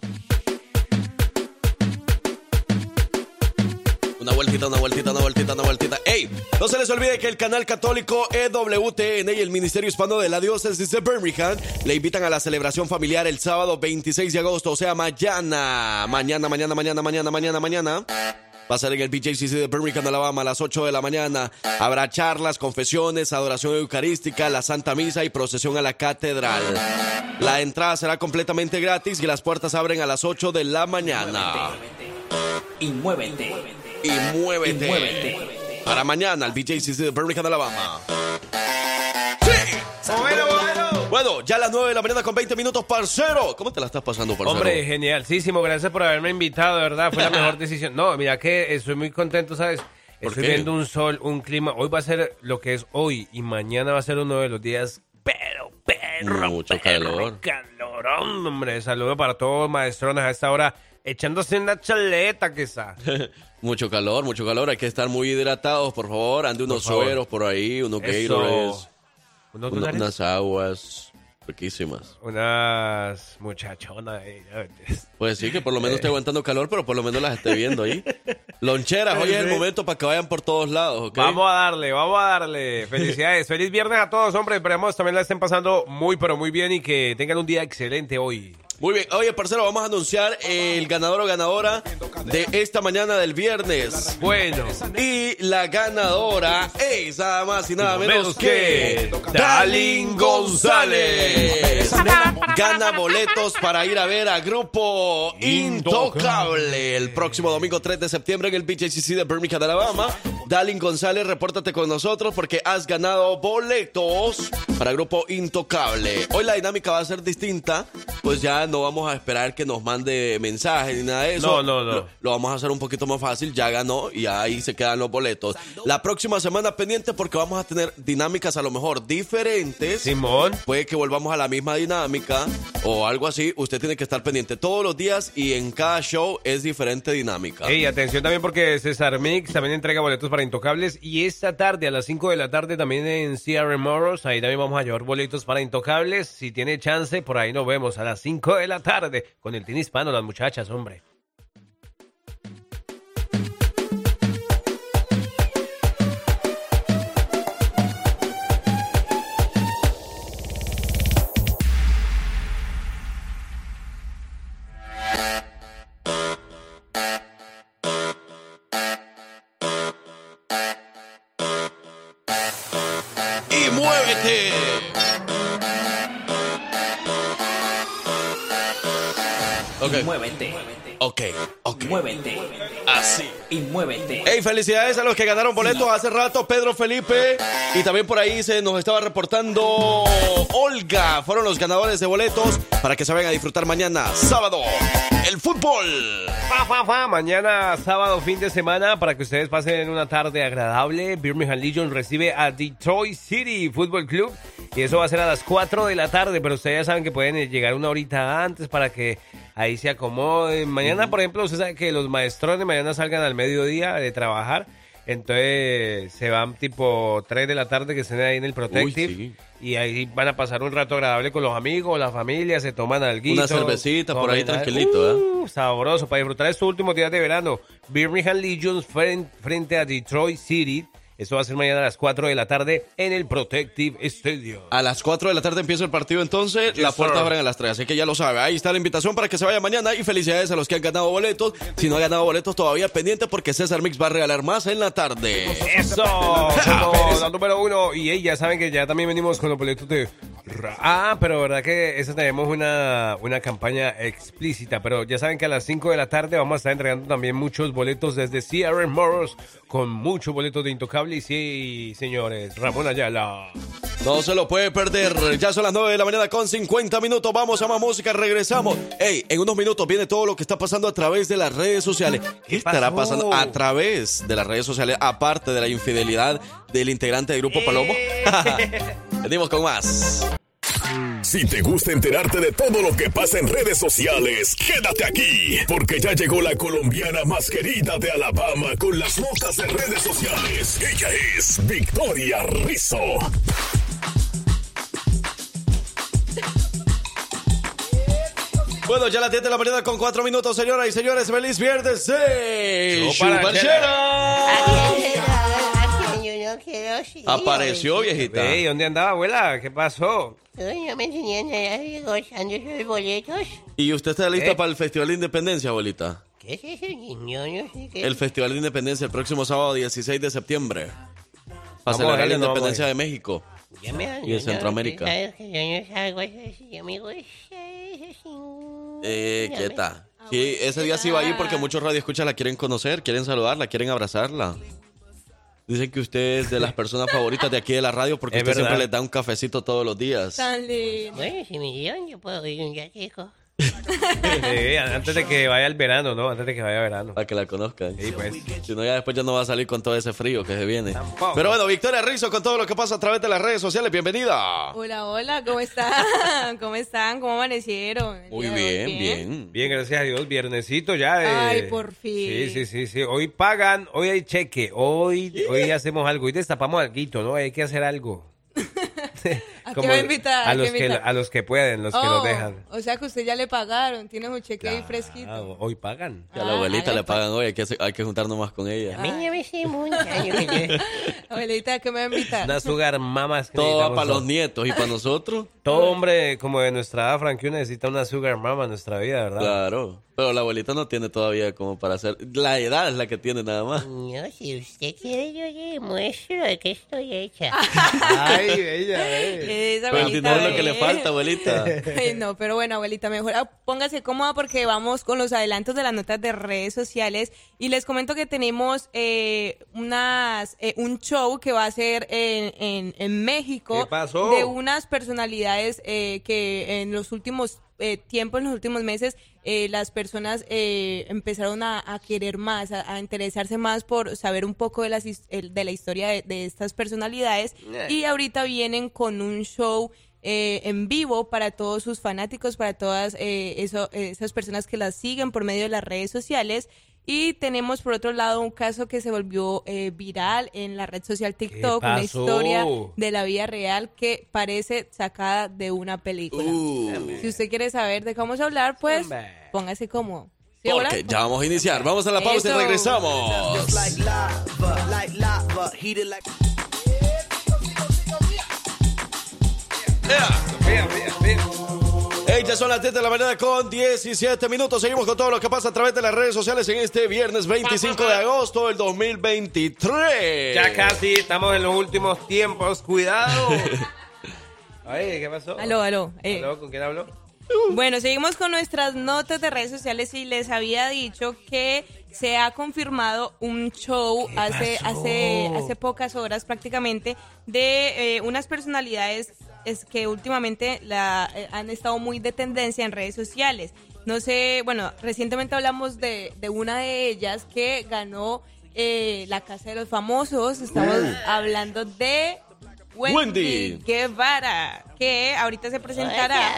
de Una vueltita, una vueltita, una vueltita, una vueltita. ¡Ey! No se les olvide que el canal católico EWTN y el Ministerio Hispano de la Diócesis de Birmingham le invitan a la celebración familiar el sábado 26 de agosto, o sea, mañana. Mañana, mañana, mañana, mañana, mañana, mañana. Va a ser en el BJCC de Birmingham, Alabama, a las 8 de la mañana. Habrá charlas, confesiones, adoración eucarística, la Santa Misa y procesión a la catedral. La entrada será completamente gratis y las puertas abren a las 8 de la mañana. Y muévete. Y muévete. Para mañana, el BJCC de Birmingham, Alabama. Bueno, bueno. Bueno, ya a las 9 de la mañana con 20 minutos, parcero. ¿Cómo te la estás pasando, parcero? Hombre, genialísimo. Gracias por haberme invitado, de verdad. Fue la mejor decisión. No, mira que estoy muy contento, ¿sabes? ¿Por Estoy qué? viendo un sol, un clima. Hoy va a ser lo que es hoy y mañana va a ser uno de los días, pero, pero, Mucho pero calor. calorón, hombre. Saludo para todos, maestronas, a esta hora echándose una chaleta, quizá. mucho calor, mucho calor. Hay que estar muy hidratados, por favor. Ande unos sueros por ahí, unos. Gatorades. ¿Unos Una- dólares? unas aguas riquísimas. Unas muchachonas. eh, Pues sí, que por lo menos esté aguantando calor, pero por lo menos las esté viendo ahí. Loncheras, hoy es el momento para que vayan por todos lados, ¿ok? Vamos a darle, vamos a darle. Felicidades. Feliz viernes a todos, hombre. Esperemos también la estén pasando muy, pero muy bien y que tengan un día excelente hoy. Muy bien, oye, parcero, vamos a anunciar el ganador o ganadora de esta mañana del viernes. Bueno. Y la ganadora es nada más y nada menos que Dalin González. Gana boletos para ir a ver a Grupo Intocable el próximo domingo 3 de septiembre en el BJCC de Birmingham, Alabama. Dalin González, repórtate con nosotros porque has ganado boletos para Grupo Intocable. Hoy la dinámica va a ser distinta, pues ya no vamos a esperar que nos mande mensajes ni nada de eso. No, no, no. Lo, lo vamos a hacer un poquito más fácil, ya ganó y ahí se quedan los boletos. La próxima semana pendiente porque vamos a tener dinámicas a lo mejor diferentes. Simón. Puede que volvamos a la misma dinámica o algo así. Usted tiene que estar pendiente todos los días y en cada show es diferente dinámica. Ey, atención también porque César Mix también entrega boletos para Intocables y esta tarde a las 5 de la tarde también en CRM Moros, ahí también vamos a llevar boletos para Intocables. Si tiene chance, por ahí nos vemos a las 5 de la tarde con el team hispano, las muchachas, hombre. Hey, felicidades a los que ganaron boletos hace rato, Pedro Felipe. Y también por ahí se nos estaba reportando Olga. Fueron los ganadores de boletos para que se vayan a disfrutar mañana, sábado, el fútbol. Fa, fa, fa. Mañana, sábado, fin de semana, para que ustedes pasen una tarde agradable. Birmingham Legion recibe a Detroit City Football Club. Y eso va a ser a las 4 de la tarde, pero ustedes ya saben que pueden eh, llegar una horita antes para que ahí se acomoden. Mañana, por ejemplo, usted sabe que los maestros de mañana salgan al mediodía de trabajar. Entonces se van tipo 3 de la tarde que estén ahí en el Protective. Uy, sí. Y ahí van a pasar un rato agradable con los amigos, la familia, se toman algo. Una cervecita por ahí tranquilito, ¿eh? Uh, sabroso para disfrutar estos últimos días de verano. Birmingham Legions fren- frente a Detroit City. Eso va a ser mañana a las 4 de la tarde en el Protective Stadium. A las 4 de la tarde empieza el partido entonces, Yes, las puertas sir. abren a las 3, así que ya lo sabe. Ahí está la invitación para que se vaya mañana y felicidades a los que han ganado boletos. Si no han ganado boletos todavía pendiente porque César Mix va a regalar más en la tarde. Eso, la número uno. Y ya saben que ya también venimos con los boletos de... Ah, pero verdad que esa tenemos una, una campaña explícita. Pero ya saben que a las 5 de la tarde vamos a estar entregando también muchos boletos desde CRM Moros con muchos boletos de Intocable. Y sí, señores, Ramón Ayala. No se lo puede perder. Ya son las 9 de la mañana con 50 minutos. Vamos a más música, regresamos. Ey, en unos minutos viene todo lo que está pasando a través de las redes sociales. ¿Qué, estará pasó? pasando a través de las redes sociales, aparte de la infidelidad del integrante del Grupo Palomo? Venimos con más. Si te gusta enterarte de todo lo que pasa en redes sociales, quédate aquí, porque ya llegó la colombiana más querida de Alabama con las notas de redes sociales. Ella es Victoria Rizzo. Bueno, ya las 10 de la mañana con 4 minutos, señoras y señores. Feliz viernes de Chuparchela. Yo no. Apareció, viejita. Ey, ¿dónde andaba, abuela? ¿Qué pasó? Ay, No me enseñan a gozando esos boletos. ¿Y usted está lista ¿Eh? para el Festival de Independencia, abuelita? ¿Qué es eso, niño? No sé qué. El Festival de Independencia el próximo sábado 16 de septiembre. Para celebrar la no, independencia vamos de México. Ya me Y de Centroamérica. Que yo no salgo así, yo. Eh, ¿qué tal? Sí, ese día sí va a ir porque muchos radioescuchas la quieren conocer, quieren saludarla, quieren abrazarla. Dicen que usted es de las personas favoritas de aquí de la radio porque Es usted siempre les da un cafecito todos los días. Tan lindo. Bueno, si me yo puedo ir un día, chico. Antes de que vaya el verano, ¿no? Antes de que vaya verano. Para que la conozcan. Sí, pues. Si no, ya después ya no va a salir con todo ese frío que se viene. Pero bueno, Victoria Rizzo con todo lo que pasa a través de las redes sociales. Bienvenida. Hola, hola, ¿cómo están? ¿Cómo están? ¿Cómo amanecieron? El Muy bien, bien. Bien, gracias a Dios. Viernesito ya. eh. Ay, por fin. Sí, sí, sí, sí. Hoy pagan, hoy hay cheque, hoy, hoy hacemos algo, hoy destapamos algo, ¿no? Hay que hacer algo. ¿A como qué va a invitar? A ¿A los, que, a los que pueden, los que Oh, los dejan. O sea que usted ya le pagaron, tiene un cheque ahí Ah, fresquito. hoy pagan. Que a la abuelita le pagan hoy, hay que, hay que juntarnos más con ella. A mí me mucho. Abuelita, ¿qué me va a invitar? Una sugar mama. es que Todo va para los nietos y para nosotros. Todo hombre como de nuestra edad, Frankie, necesita una sugar mama en nuestra vida, ¿verdad? Claro. Pero la abuelita no tiene todavía como para hacer. La edad es la que tiene nada más. No, si usted quiere, yo le muestro de qué estoy hecha. Ay, bella, eh. Esa Pero no abuelita, es lo que le falta, abuelita. No, pero bueno, abuelita, mejor ah, póngase cómoda porque vamos con los adelantos de las notas de redes sociales y les comento que tenemos eh, unas eh, un show que va a ser en, en, en México ¿Qué pasó? de unas personalidades eh, que en los últimos eh, tiempos, en los últimos meses, eh, las personas eh, empezaron a, a querer más, a, a interesarse más por saber un poco de, las, de la historia de, de estas personalidades y ahorita vienen con un show eh, en vivo para todos sus fanáticos, para todas eh, eso- esas personas que las siguen por medio de las redes sociales. Y tenemos por otro lado un caso que se volvió eh, viral en la red social TikTok, una historia de la vida real que parece sacada de una película. Uh. Si usted quiere saber de qué vamos a hablar, pues póngase cómodo. ¿Sí? Porque ya vamos a iniciar. Vamos a la pausa Eso. y regresamos. Just like lava, son las 10 de la mañana con 17 minutos. Seguimos con todo lo que pasa a través de las redes sociales en este viernes 25 de agosto del 2023. Ya casi estamos en los últimos tiempos. Cuidado. Ay, ¿qué pasó? Aló, aló. eh. ¿Aló? ¿Con quién hablo? Bueno, seguimos con nuestras notas de redes sociales y les había dicho que se ha confirmado un show hace, pasó? hace, hace pocas horas prácticamente de eh, unas personalidades es que últimamente la, eh, han estado muy de tendencia en redes sociales. No sé, bueno, recientemente hablamos de, de una de ellas que ganó eh, la Casa de los Famosos. Estamos hablando de Wendy, Wendy. Guevara, que ahorita se presentará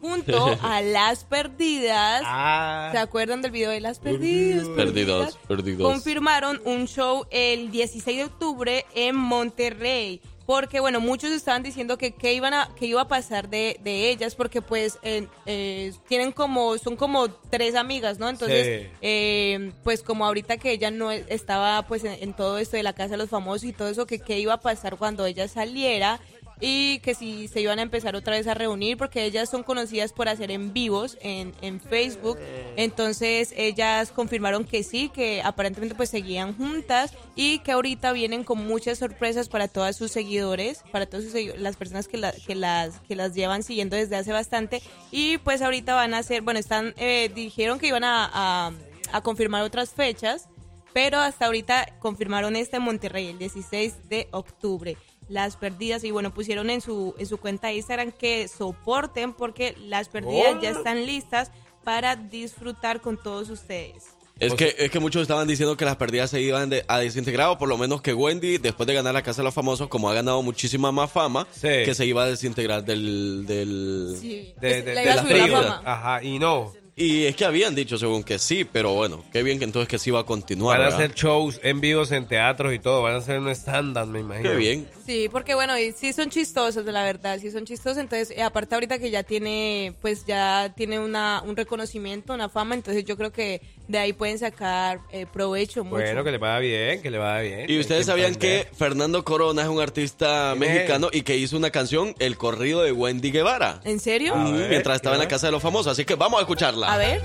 junto a Las Perdidas. Ah. ¿Se acuerdan del video de Las Perdidas? Perdidos, perdidos. Confirmaron un show el 16 de octubre en Monterrey. Porque, bueno, muchos estaban diciendo que qué iban a, que iba a pasar de, de ellas, porque pues eh, eh, tienen como, son como tres amigas, ¿no? Entonces, Sí. eh, pues como ahorita que ella no estaba pues en, en todo esto de la casa de los famosos y todo eso, que qué iba a pasar cuando ella saliera y que si se iban a empezar otra vez a reunir porque ellas son conocidas por hacer en vivos en, en Facebook. Entonces ellas confirmaron que sí que aparentemente pues seguían juntas y que ahorita vienen con muchas sorpresas para todos sus seguidores para todas las personas que, la- que las que las llevan siguiendo desde hace bastante. Y pues ahorita van a hacer bueno están eh, dijeron que iban a, a- a confirmar otras fechas pero hasta ahorita confirmaron este en Monterrey el 16 de octubre. Las perdidas y bueno, pusieron en su en su cuenta de Instagram que soporten porque las perdidas ya Oh. están listas para disfrutar con todos ustedes. Es que, es que muchos estaban diciendo que las perdidas se iban de- a desintegrar, o por lo menos que Wendy, después de ganar la Casa de los Famosos, como ha ganado muchísima más fama, que se iba a desintegrar del... del Sí. De, de- de iba a las subir la perdidas. fama. Ajá, y no. Y es que habían dicho según que sí, pero bueno, qué bien que entonces que sí va a continuar. Van a ¿verdad? hacer shows en vivos en teatros y todo. Van a hacer un estándar, me imagino. Qué bien. Sí, porque bueno, y sí son chistosos, la verdad, sí son chistosos. Entonces, eh, aparte ahorita que ya tiene, pues ya tiene una, un reconocimiento, una fama, entonces yo creo que de ahí pueden sacar eh, provecho mucho. Bueno, que le vaya bien, que le vaya bien. Y ustedes sabían que Fernando Corona es un artista mexicano y que hizo una canción, El corrido de Wendy Guevara. ¿En serio? Mm, mientras estaba en la Casa de los Famosos, así que vamos a escucharla. A ver.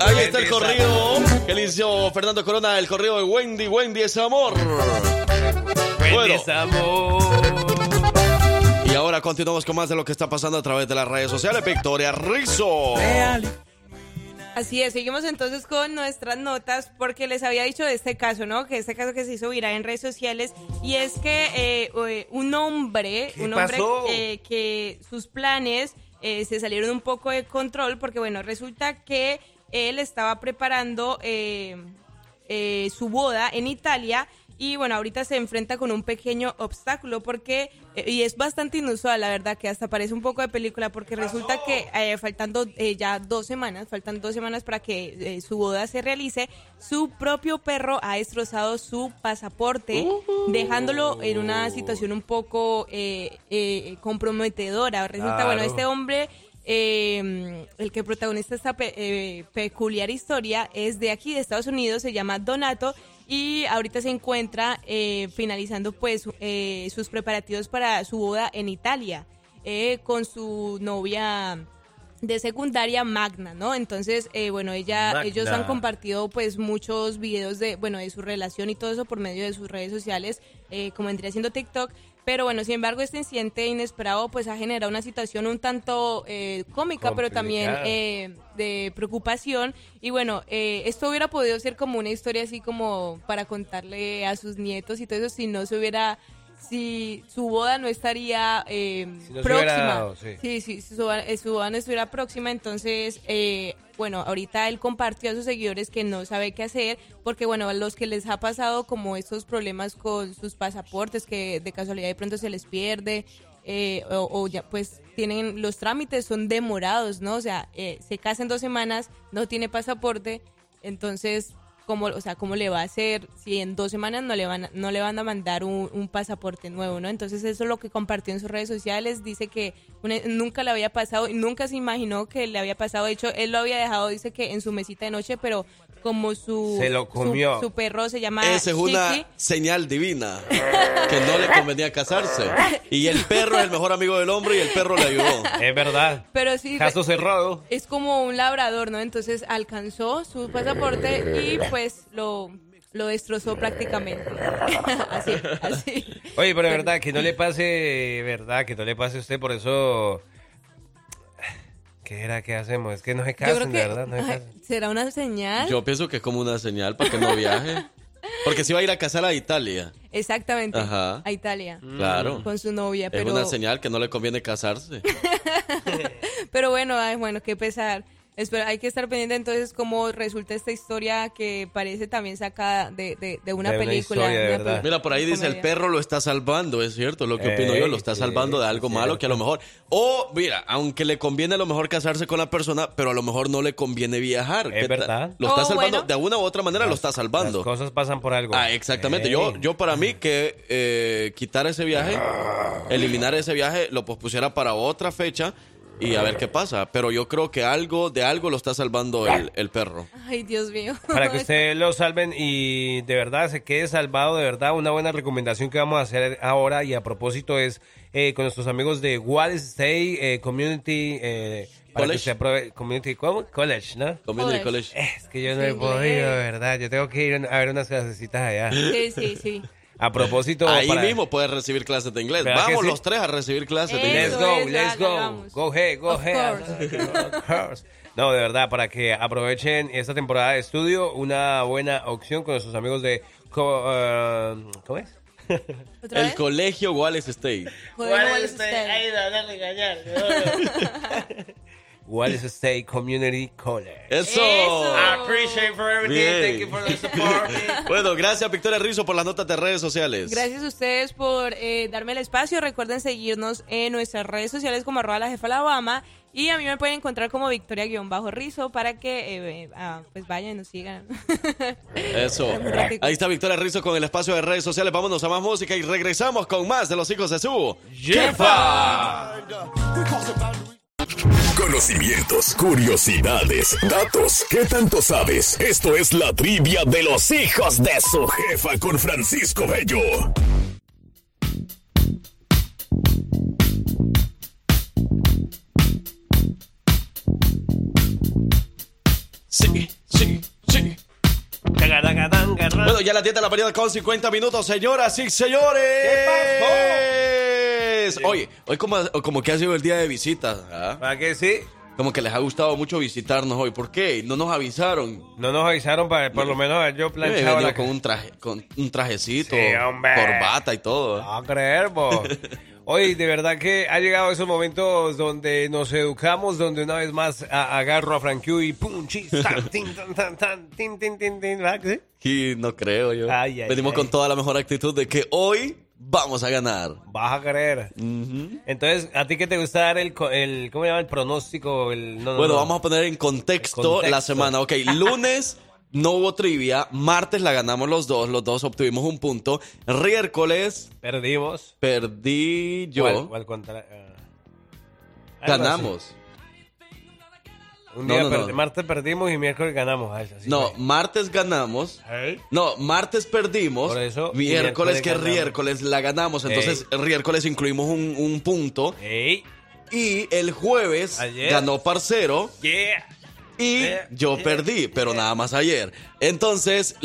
Ahí está el corrido que le hizo Fernando Corona, el corrido de Wendy, Wendy es amor. Wendy es amor. Y ahora continuamos con más de lo que está pasando a través de las redes sociales. Victoria Rizzo. Así es, seguimos entonces con nuestras notas porque les había dicho de este caso, ¿no? Que este caso que se hizo viral en redes sociales y es que eh, eh, un hombre, ¿Qué un hombre eh, que sus planes eh, se salieron un poco de control porque bueno, resulta que él estaba preparando eh, eh, su boda en Italia Y bueno, ahorita se enfrenta con un pequeño obstáculo porque, eh, y es bastante inusual, la verdad, que hasta parece un poco de película, porque resulta que eh, faltando eh, ya dos semanas, faltan dos semanas para que eh, su boda se realice, su propio perro ha destrozado su pasaporte, dejándolo en una situación un poco eh, eh, comprometedora. Resulta, Claro. bueno, este hombre... eh, el que protagoniza esta pe- eh, peculiar historia es de aquí, de Estados Unidos, se llama Donato y ahorita se encuentra eh, finalizando pues eh, sus preparativos para su boda en Italia eh, con su novia de secundaria Magna, ¿no? Entonces, eh, bueno, ella, Magna. ellos han compartido pues muchos videos de, bueno, de su relación y todo eso por medio de sus redes sociales, eh, como vendría siendo TikTok. Pero bueno, sin embargo, este incidente inesperado pues ha generado una situación un tanto eh, cómica, pero también eh, de preocupación. Y bueno, eh, esto hubiera podido ser como una historia así como para contarle a sus nietos y todo eso si no se hubiera, si su boda no estaría eh, Si no se próxima. dado, sí. Sí, sí, su, boda- su boda no estuviera próxima, entonces, eh, bueno, ahorita él compartió a sus seguidores que no sabe qué hacer, porque bueno, a los que les ha pasado como estos problemas con sus pasaportes, que de casualidad de pronto se les pierde, eh, o, ya pues tienen, los trámites son demorados, ¿no? O sea, eh, se casa en dos semanas, no tiene pasaporte, entonces... ¿Cómo, o sea, ¿cómo le va a hacer si en dos semanas no le van no le van a mandar un, pasaporte nuevo, ¿no? Entonces eso es lo que compartió en sus redes sociales. Dice que una- nunca le había pasado nunca se imaginó que le había pasado. De hecho, él lo había dejado, dice que en su mesita de noche, pero como su, Se lo su- comió. Su, perro se llama Esa es una Chiqui. señal divina que no le convenía casarse. Y el perro es el mejor amigo del hombre y el perro le ayudó. Es verdad. Pero sí, Caso cerrado. es como un labrador, ¿no? Entonces alcanzó su pasaporte y pues lo, lo destrozó prácticamente. así, así. Oye, pero de verdad, que no le pase, verdad, que no le pase a usted, por eso... ¿Qué era que hacemos? Es que no se Yo creo casen, que verdad, no se casen. será una señal. Yo pienso que es como una señal para que no viaje. Porque si va a ir a casar a Italia. Exactamente. Ajá. A Italia. Claro. Con su novia, Es pero una señal que no le conviene casarse. pero bueno, ay, bueno, qué pesar. Espera, hay que estar pendiente entonces cómo resulta esta historia que parece también sacada de, de, de una De una película. historia, una Mira, por ahí dice el perro lo está salvando, es cierto, lo que opino Ey, yo, lo está salvando de algo es malo que a lo mejor, o mira, aunque le conviene a lo mejor casarse con la persona, pero a lo mejor no le conviene viajar. ¿Qué tal? verdad. Lo está Oh, salvando, bueno. de alguna u otra manera lo está salvando. Las cosas pasan por algo. Ah, exactamente. Yo, yo para mí que eh, quitar ese viaje, eliminar ese viaje, lo pospusiera para otra fecha y a ver qué pasa. Pero yo creo que algo de algo lo está salvando el, el perro. Ay, Dios mío. Para que usted lo salven y de verdad se quede salvado, de verdad, una buena recomendación que vamos a hacer ahora y a propósito es eh, con nuestros amigos de Wallace State eh, Community eh, para College. que usted apruebe Community ¿cómo? College, ¿no? Community College. Es que yo no he podido, verdad. Yo tengo que ir a ver unas clasecitas allá. Sí, sí, sí. A propósito, Ahí para- mismo puedes recibir clases de inglés. ¿Verdad que Vamos sí? los tres a recibir clases de Let's inglés. go, let's go. Go ahead, go Of ahead. No, de verdad, para que aprovechen esta temporada de estudio, una buena opción con nuestros amigos de... co- eh, ¿Cómo es? El colegio Wallace State. Wallace State Community College. Eso. I appreciate for everything. Bien. Thank you for the support. Bueno, gracias Victoria Rizzo por las notas de redes sociales. Gracias a ustedes por eh, darme el espacio. Recuerden seguirnos en nuestras redes sociales como arroba la jefa Alabama. Y a mí me pueden encontrar como Victoria-Rizo para que eh, eh, ah, pues vayan y nos sigan. Eso. Ahí está Victoria Rizzo con el espacio de redes sociales. Vámonos a más música y regresamos con más de los hijos de su jefa. Conocimientos, curiosidades, datos. ¿Qué tanto sabes? Esto es la trivia de los hijos de su jefa con Francisco Bello. Sí, sí. Bueno, ya las 10 de la mañana con 50 minutos, señoras y señores. Oye, hoy como, como que ha sido el día de visitas. ¿ah? ¿Para qué sí? Como que les ha gustado mucho visitarnos hoy. ¿Por qué? No nos avisaron. No nos avisaron para por lo menos yo Yo planchaba la con un traje, con un trajecito, Sí, corbata y todo. No creer, vos. Hoy de verdad que ha llegado esos momentos donde nos educamos, donde una vez más a- agarro a Frank Q y pum, chis, tan, tin, tan, tan, tan, tin, tin, tin, tin, ¿verdad? Y no creo yo. Ay, ay, Venimos ay. con toda la mejor actitud de que hoy vamos a ganar. Vas a creer. Entonces, ¿a ti qué te gusta dar el, el ¿cómo se llama? El pronóstico, el... no, no, Bueno, no. vamos a poner en contexto, Contexto. la semana. Ok, lunes no hubo trivia, martes la ganamos los dos, los dos obtuvimos un punto. Miércoles Perdimos. perdí yo. ¿Cuál- cuál contra-. Algo Ganamos. Un día no, martes perdimos y miércoles ganamos. Ay, No, fue. martes ganamos. No, martes perdimos. Por eso, miércoles miércoles que ganamos. miércoles la ganamos. Entonces, incluimos un, un punto. Y el jueves Ayer. ganó Parcero. Yeah. Y yo perdí, pero nada más ayer. Entonces,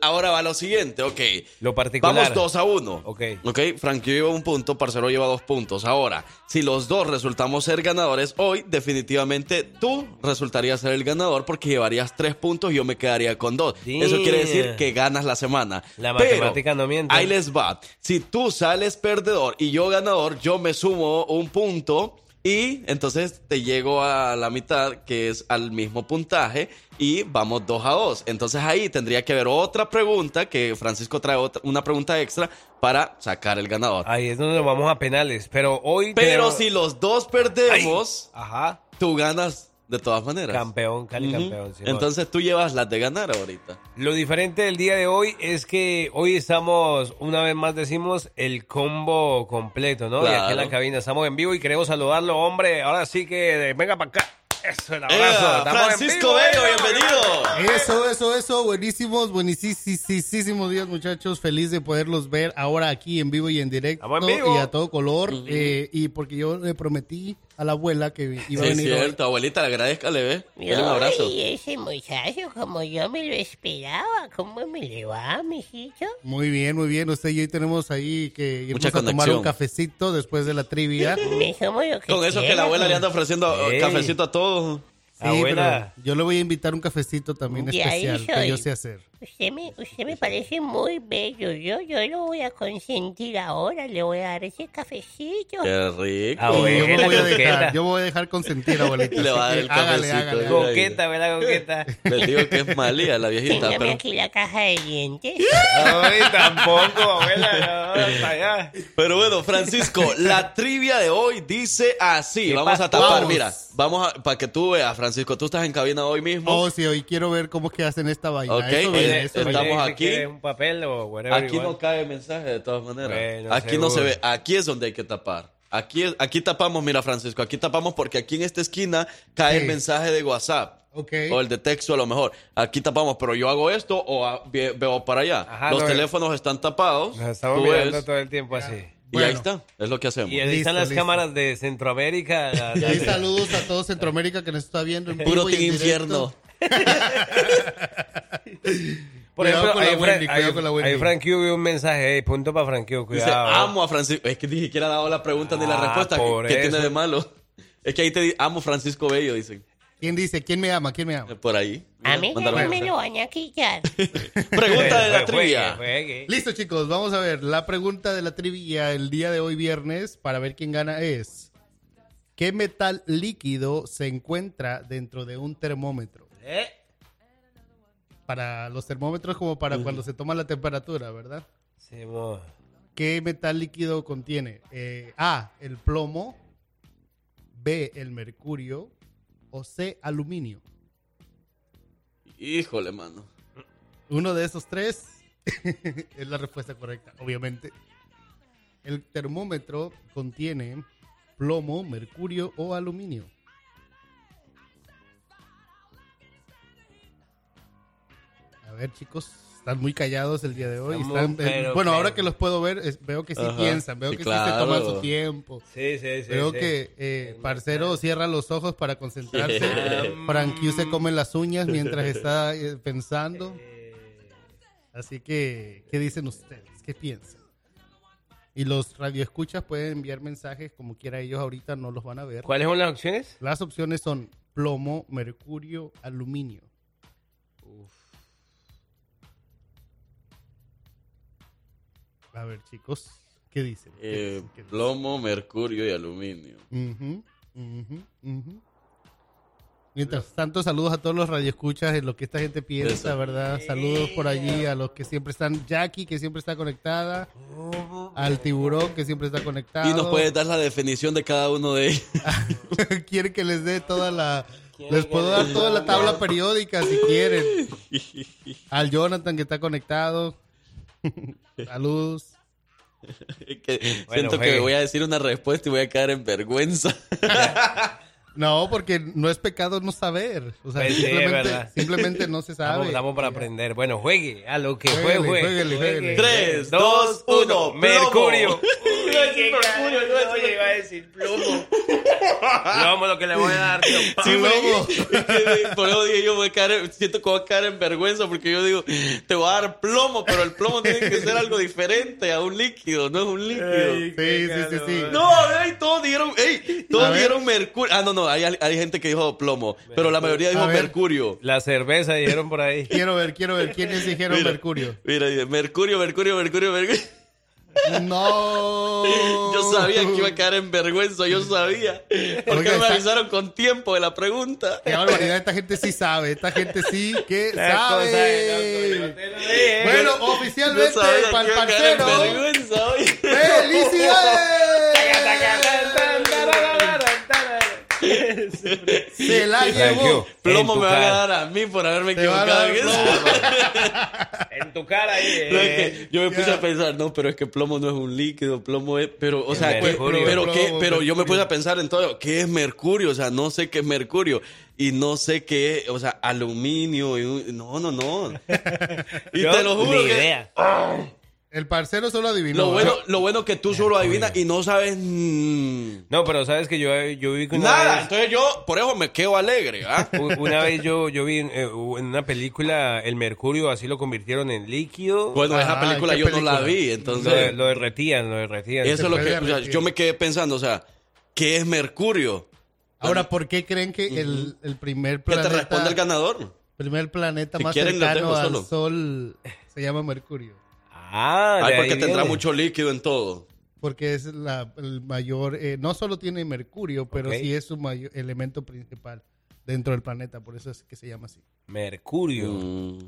ahora va lo siguiente, ok. Lo particular. Vamos 2 a 1. Ok. Ok, Frank lleva un punto, Parcero lleva dos puntos. Ahora, si los dos resultamos ser ganadores, hoy definitivamente tú resultarías ser el ganador porque llevarías tres puntos y yo me quedaría con dos. Eso quiere decir que ganas la semana. La Pero, matemática no miente. Ahí les va. Si tú sales perdedor y yo ganador, yo me sumo un punto y entonces te llego a la mitad, que es al mismo puntaje, y vamos dos a dos. Entonces ahí tendría que haber otra pregunta, que Francisco trae otra- una pregunta extra para sacar el ganador. Ahí es donde nos vamos a penales. Pero hoy. Pero tenemos- si los dos perdemos, Ajá. tú ganas de todas maneras. Campeón, Cali campeón. sí, Entonces tú llevas las de ganar ahorita. Lo diferente del día de hoy es que hoy estamos, una vez más decimos, el combo completo, ¿no? Y aquí en la Claro. cabina estamos en vivo y queremos saludarlo, hombre. Ahora sí que venga para acá. Eso, el abrazo. Francisco vivo, Bello, ¡eh! bienvenido. Eso, eso, eso, buenísimos, buenísimos días muchachos, feliz de poderlos ver ahora aquí en vivo y en directo en vivo. y a todo color eh, y porque yo le prometí a la abuela que iba Sí, a es venir hoy. cierto, abuelita, le agradezcale, ¿ve? Dale un abrazo. Y ese muchacho, como yo me lo esperaba, ¿cómo me le va, mijito? Muy bien, muy bien, usted y yo tenemos ahí que irnos Mucha a tomar conexión. un cafecito después de la trivia. Me somos lo que Con eso que la abuela le anda ofreciendo Ey. cafecito a todos. Sí, pero yo le voy a invitar un cafecito también especial que yo sé hacer. Usted me, usted me parece muy bello. Yo, yo lo voy a consentir ahora. Le voy a dar ese cafecito. Qué rico. Y yo me voy a dejar, yo voy a dejar consentir, abuelita. Le va a dar el hágale, cafecito. hágale. Coqueta, ¿verdad? Coqueta. Les digo que es malía la viejita, pero... aquí la caja de dientes. Ay, tampoco, abuela. no, hasta allá. Pero bueno, Francisco, la trivia de hoy dice así. ¿Qué Vamos a tapar, Vamos. mira. Vamos a, para que tú veas, Francisco. Tú estás en cabina hoy mismo. Oh, sí, hoy quiero ver cómo es que hacen esta vaina. Ok, Eso viene, eso estamos aquí. ¿Quieres un papel o whatever? Aquí igual? no cae mensaje de todas maneras. Bueno, aquí no se seguro. ve. Aquí es donde hay que tapar. Aquí, aquí tapamos, mira, Francisco. Aquí tapamos porque aquí en esta esquina cae el Sí. mensaje de WhatsApp. Ok. O el de texto a lo mejor. Aquí tapamos, pero yo hago esto o a- ve- veo para allá. Ajá, Los no, teléfonos están tapados. Nos estamos tú mirando ves, todo el tiempo así. y ahí está. Es lo que hacemos. Y ahí Listo, están las listo. cámaras de Centroamérica. las- Y ahí saludos a todo Centroamérica que nos está viendo en Puro vivo y en infierno. Por Cuidado ejemplo, con la ahí, Wendy, Fran- cuidado con la Wendy. ahí Frank Q vio un mensaje, hey, punto para Frank Q, Dice, cuidado. amo a Francisco. Es que ni siquiera ha dado la pregunta ni la Ah, respuesta. ¿Qué, por qué tiene eso. de malo? Es que ahí te di, amo Francisco Bello, dicen. ¿Quién dice? ¿Quién me ama? ¿Quién me ama? Por ahí. A mí Mandaron no me mensaje. lo van a quitar. Pregunta de la Juegue, trivia. juegue. Listo, chicos, vamos a ver. La pregunta de la trivia el día de hoy viernes para ver quién gana es: ¿Qué metal líquido se encuentra dentro de un termómetro? Eh, Para los termómetros, como para cuando se toma la temperatura, ¿verdad? sí. ¿Qué metal líquido contiene? Eh, A, el plomo. B, el mercurio. O C, aluminio. Híjole, mano. Uno de esos tres es la respuesta correcta, obviamente. El termómetro contiene plomo, mercurio o aluminio. Ver, chicos, están muy callados el día de hoy. Eh, bueno, pero- ahora que los puedo ver, es- veo que sí Ajá, piensan, veo sí, que sí se toman claro. su tiempo. Sí, sí, sí. Veo sí. que eh, Parcero cierra los ojos para concentrarse. Yeah. Frank Q se come las uñas mientras está eh, pensando. Así que, ¿qué dicen ustedes? ¿Qué piensan? Y los radioescuchas pueden enviar mensajes como quiera ellos ahorita, no los van a ver. ¿Cuáles son las opciones? Las opciones son plomo, mercurio, aluminio. A ver, chicos, ¿Qué dicen? Eh, plomo, mercurio y aluminio. Mientras tanto, saludos a todos los radioescuchas en lo que esta gente piensa. ¿verdad? Saludos por allí a los que siempre están, Jackie, que siempre está conectada, al tiburón, que siempre está conectado. Y nos puedes dar la definición de cada uno de ellos. Quieren que les dé toda la... Les puedo dar toda la tabla periódica si quieren. Al Jonathan, que está conectado. Saludos. Que Bueno, siento que voy a decir una respuesta y voy a caer en vergüenza. No, porque no es pecado no saber. O sea, Pues sí, simplemente, ¿verdad? simplemente no se sabe. Estamos, estamos para aprender. Bueno, juegue a lo que Jueguele, fue, juegue. jueguele, jueguele. Tres, dos, uno. Mercurio. Iba a decir mercurio, decir- Oye, iba a decir plomo. Plomo lo que le voy a dar, tío. Sí, porque- por eso dije yo voy a caer, siento que voy a caer en vergüenza porque yo digo, te voy a dar plomo, pero el plomo tiene que ser algo diferente a un líquido, no es un líquido. Sí, sí, sí, sí. No, ey, todos dieron, ey, todos ver. dieron mercurio. Ah, no, no, hay, hay gente que dijo plomo, pero la mayoría dijo ver. mercurio. La cerveza dijeron por ahí. Quiero ver, quiero ver quiénes dijeron Mira. Mercurio. Mira, dice, mercurio, mercurio, mercurio, mercurio. No. Yo sabía que iba a caer en vergüenza, yo sabía. ¿Por qué Oiga, no me está- avisaron con tiempo de la pregunta? Qué barbaridad, esta gente sí sabe, esta gente sí que La sabe. Bueno, oficialmente para el parcero. ¡Felicidades! Se la Thank llevó. you. Plomo me va a dar a mí por haberme equivocado. en eso. En tu cara ahí. No, es eh. que yo me puse a pensar, no, pero es que plomo no es un líquido, plomo es, pero, o sea, mercurio. pero, Plomo, ¿qué? pero yo me puse a pensar en todo, ¿qué es mercurio? O sea, no sé qué es mercurio y no sé qué es, o sea, aluminio, y un- no, no, no. Y Yo, te lo juro ni que- idea. El parcero solo adivinó. Lo bueno, ¿eh? lo bueno que tú solo adivinas y no sabes No, pero sabes que yo, yo vi que una nada. vez... Entonces yo, por eso me quedo alegre, ¿ah? Una vez yo, yo vi en, eh, en una película el mercurio, así lo convirtieron en líquido. Bueno, esa Ah, película ¿qué yo no la película? vi, Lo, entonces lo derretían, lo derretían. eso es lo que, o sea, derretir. yo me quedé pensando, o sea, ¿qué es mercurio? Ahora, ¿por qué creen que el, el primer ¿Qué te planeta, responde el ganador? primer planeta Si más quieren, cercano al solo. Sol se llama Mercurio? Ah, Ay, ahí porque tendrá viene. mucho líquido en todo. Porque es la, el mayor, eh, no solo tiene mercurio, pero sí es su mayor elemento principal dentro del planeta, por eso es que se llama así. Mercurio. Mm.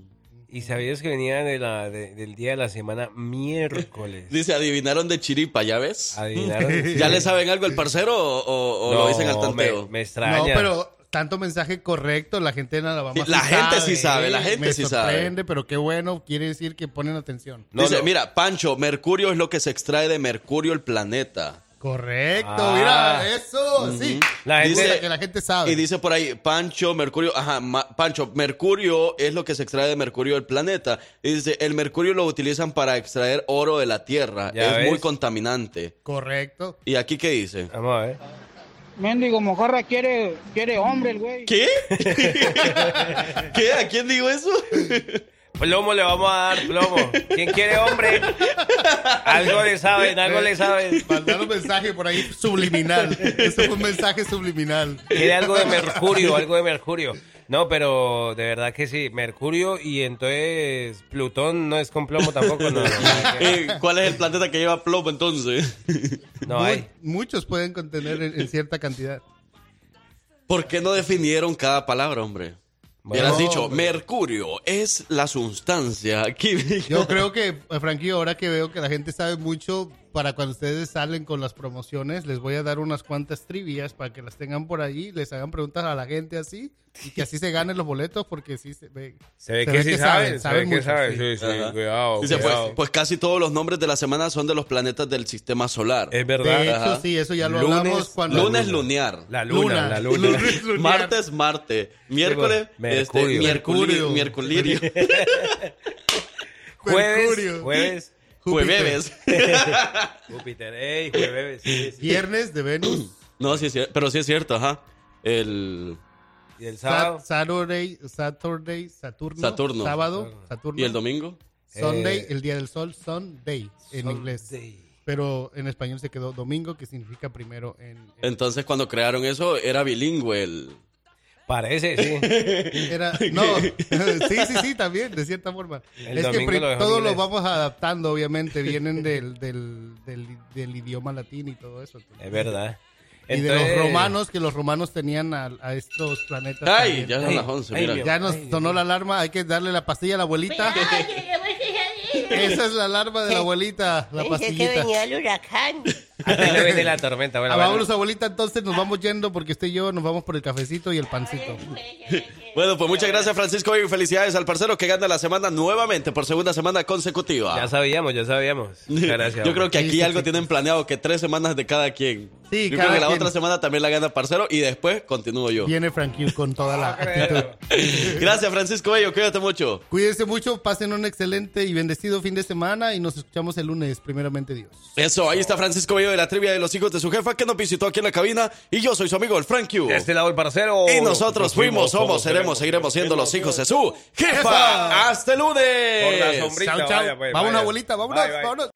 Y sabías que venía de la, de- del día de la semana miércoles. Dice, adivinaron de chiripa, ¿ya ves? Adivinaron. ¿Ya le saben algo al parcero o, lo dicen al tanteo? Me, me extraña. No, pero tanto mensaje correcto, la gente en Alabama Sí, la sí gente sí sabe, la gente me sí sabe. sorprende, pero qué bueno, quiere decir que ponen atención. No, Dice, no. mira, Pancho, mercurio es lo que se extrae de mercurio el planeta. Correcto, Ah. mira, eso, sí. La gente- Dice que la gente sabe. Y dice por ahí, Pancho, Mercurio, ajá, ma- Pancho, Mercurio es lo que se extrae de Mercurio del planeta. Y dice, el Mercurio lo utilizan para extraer oro de la Tierra. Ya es ves. muy contaminante. Correcto. ¿Y aquí qué dice? Vamos a ver. Mendigo mojarra quiere, quiere hombre el güey. ¿Qué? ¿Qué? ¿A quién digo eso? Plomo le vamos a dar, plomo. ¿Quién quiere hombre? Algo le saben, algo le saben. Mandaron un mensaje por ahí subliminal. Eso fue un mensaje subliminal. Quiere algo de mercurio, algo de mercurio. No, pero de verdad que sí, mercurio y entonces Plutón no es con plomo tampoco, no. No, nada que- Eh, ¿Cuál es el planeta que lleva plomo entonces? no hay. Muchos pueden contener en, en cierta cantidad. ¿Por qué no definieron cada palabra, hombre? Bueno, Hubieras dicho, hombre. mercurio es la sustancia. Aquí Yo creo que, eh, Frankie, ahora que veo que la gente sabe mucho, para cuando ustedes salen con las promociones, les voy a dar unas cuantas trivias para que las tengan por ahí, les hagan preguntas a la gente así, y que así se ganen los boletos, porque sí se ve. Se ve que sí saben, se ve que mucho, saben. sí. Sí, sí, cuidado, pues, cuidado. pues casi todos los nombres de la semana son de los planetas del sistema solar. Es verdad. De hecho, Ajá. sí, eso ya lo Lunes- hablamos cuando... Lunes lunar. La luna, la luna. Lunes lunar. Martes, Marte. Miércoles, Mercurio. este. Mercurio. Jueves, Mercurio. jueves, Jueves. Júpiter, ey, jueves, sí, sí. Viernes de Venus. No, sí es pero sí es cierto, ajá. El... Y el Sat- sábado, Saturday, Saturday, Saturno. Saturno. Sábado, Saturno. ¿Y el domingo? Sunday, Eh, el día del sol, Sunday en inglés. Sunday. Pero en español se quedó domingo, que significa primero en... en- Entonces, cuando crearon eso, era bilingüe el... Parece, sí. Era, no, sí, sí, sí, también, de cierta forma. El es que lo todos los vamos adaptando, obviamente, vienen del, del, del, del idioma latino y todo eso. Es verdad. Y de los romanos, que los romanos tenían a, a estos planetas. Ay, también. ya son las 11, Ay, mira. Ya nos sonó la alarma, hay que darle la pastilla a la abuelita. Esa es la alarma de la abuelita, la Pensé que pastillita. venía el huracán. Ahí le viene la tormenta. Bueno, Ah, bueno. vámonos, abuelita, entonces nos vamos yendo porque usted y yo nos vamos por el cafecito y el pancito. Bueno, pues muchas gracias, Francisco, y felicidades al parcero que gana la semana nuevamente por segunda semana consecutiva. Ya sabíamos, ya sabíamos. Gracias. Yo creo que aquí Sí, sí, algo sí. tienen planeado que tres semanas de cada quien. Sí, yo cada creo que la quien. otra semana también la gana parcero y después continúo yo. Viene Frank Hugh con toda la actitud. Gracias, Francisco Bello, cuídate mucho. Cuídense mucho, pasen un excelente y bendecido fin de semana y nos escuchamos el lunes, primeramente Dios. Eso, ahí está Francisco Bello de la trivia de los hijos de su jefa que nos visitó aquí en la cabina y yo soy su amigo el Frank Q. Este lado el parcero. Y nosotros fuimos, somos, seremos, seguiremos siendo los hijos de su jefa. Hasta el lunes. Por la sombrita, Chao, chao. vaya, pues, Vámonos, vaya. abuelita, vámonos, Bye, bye. vámonos.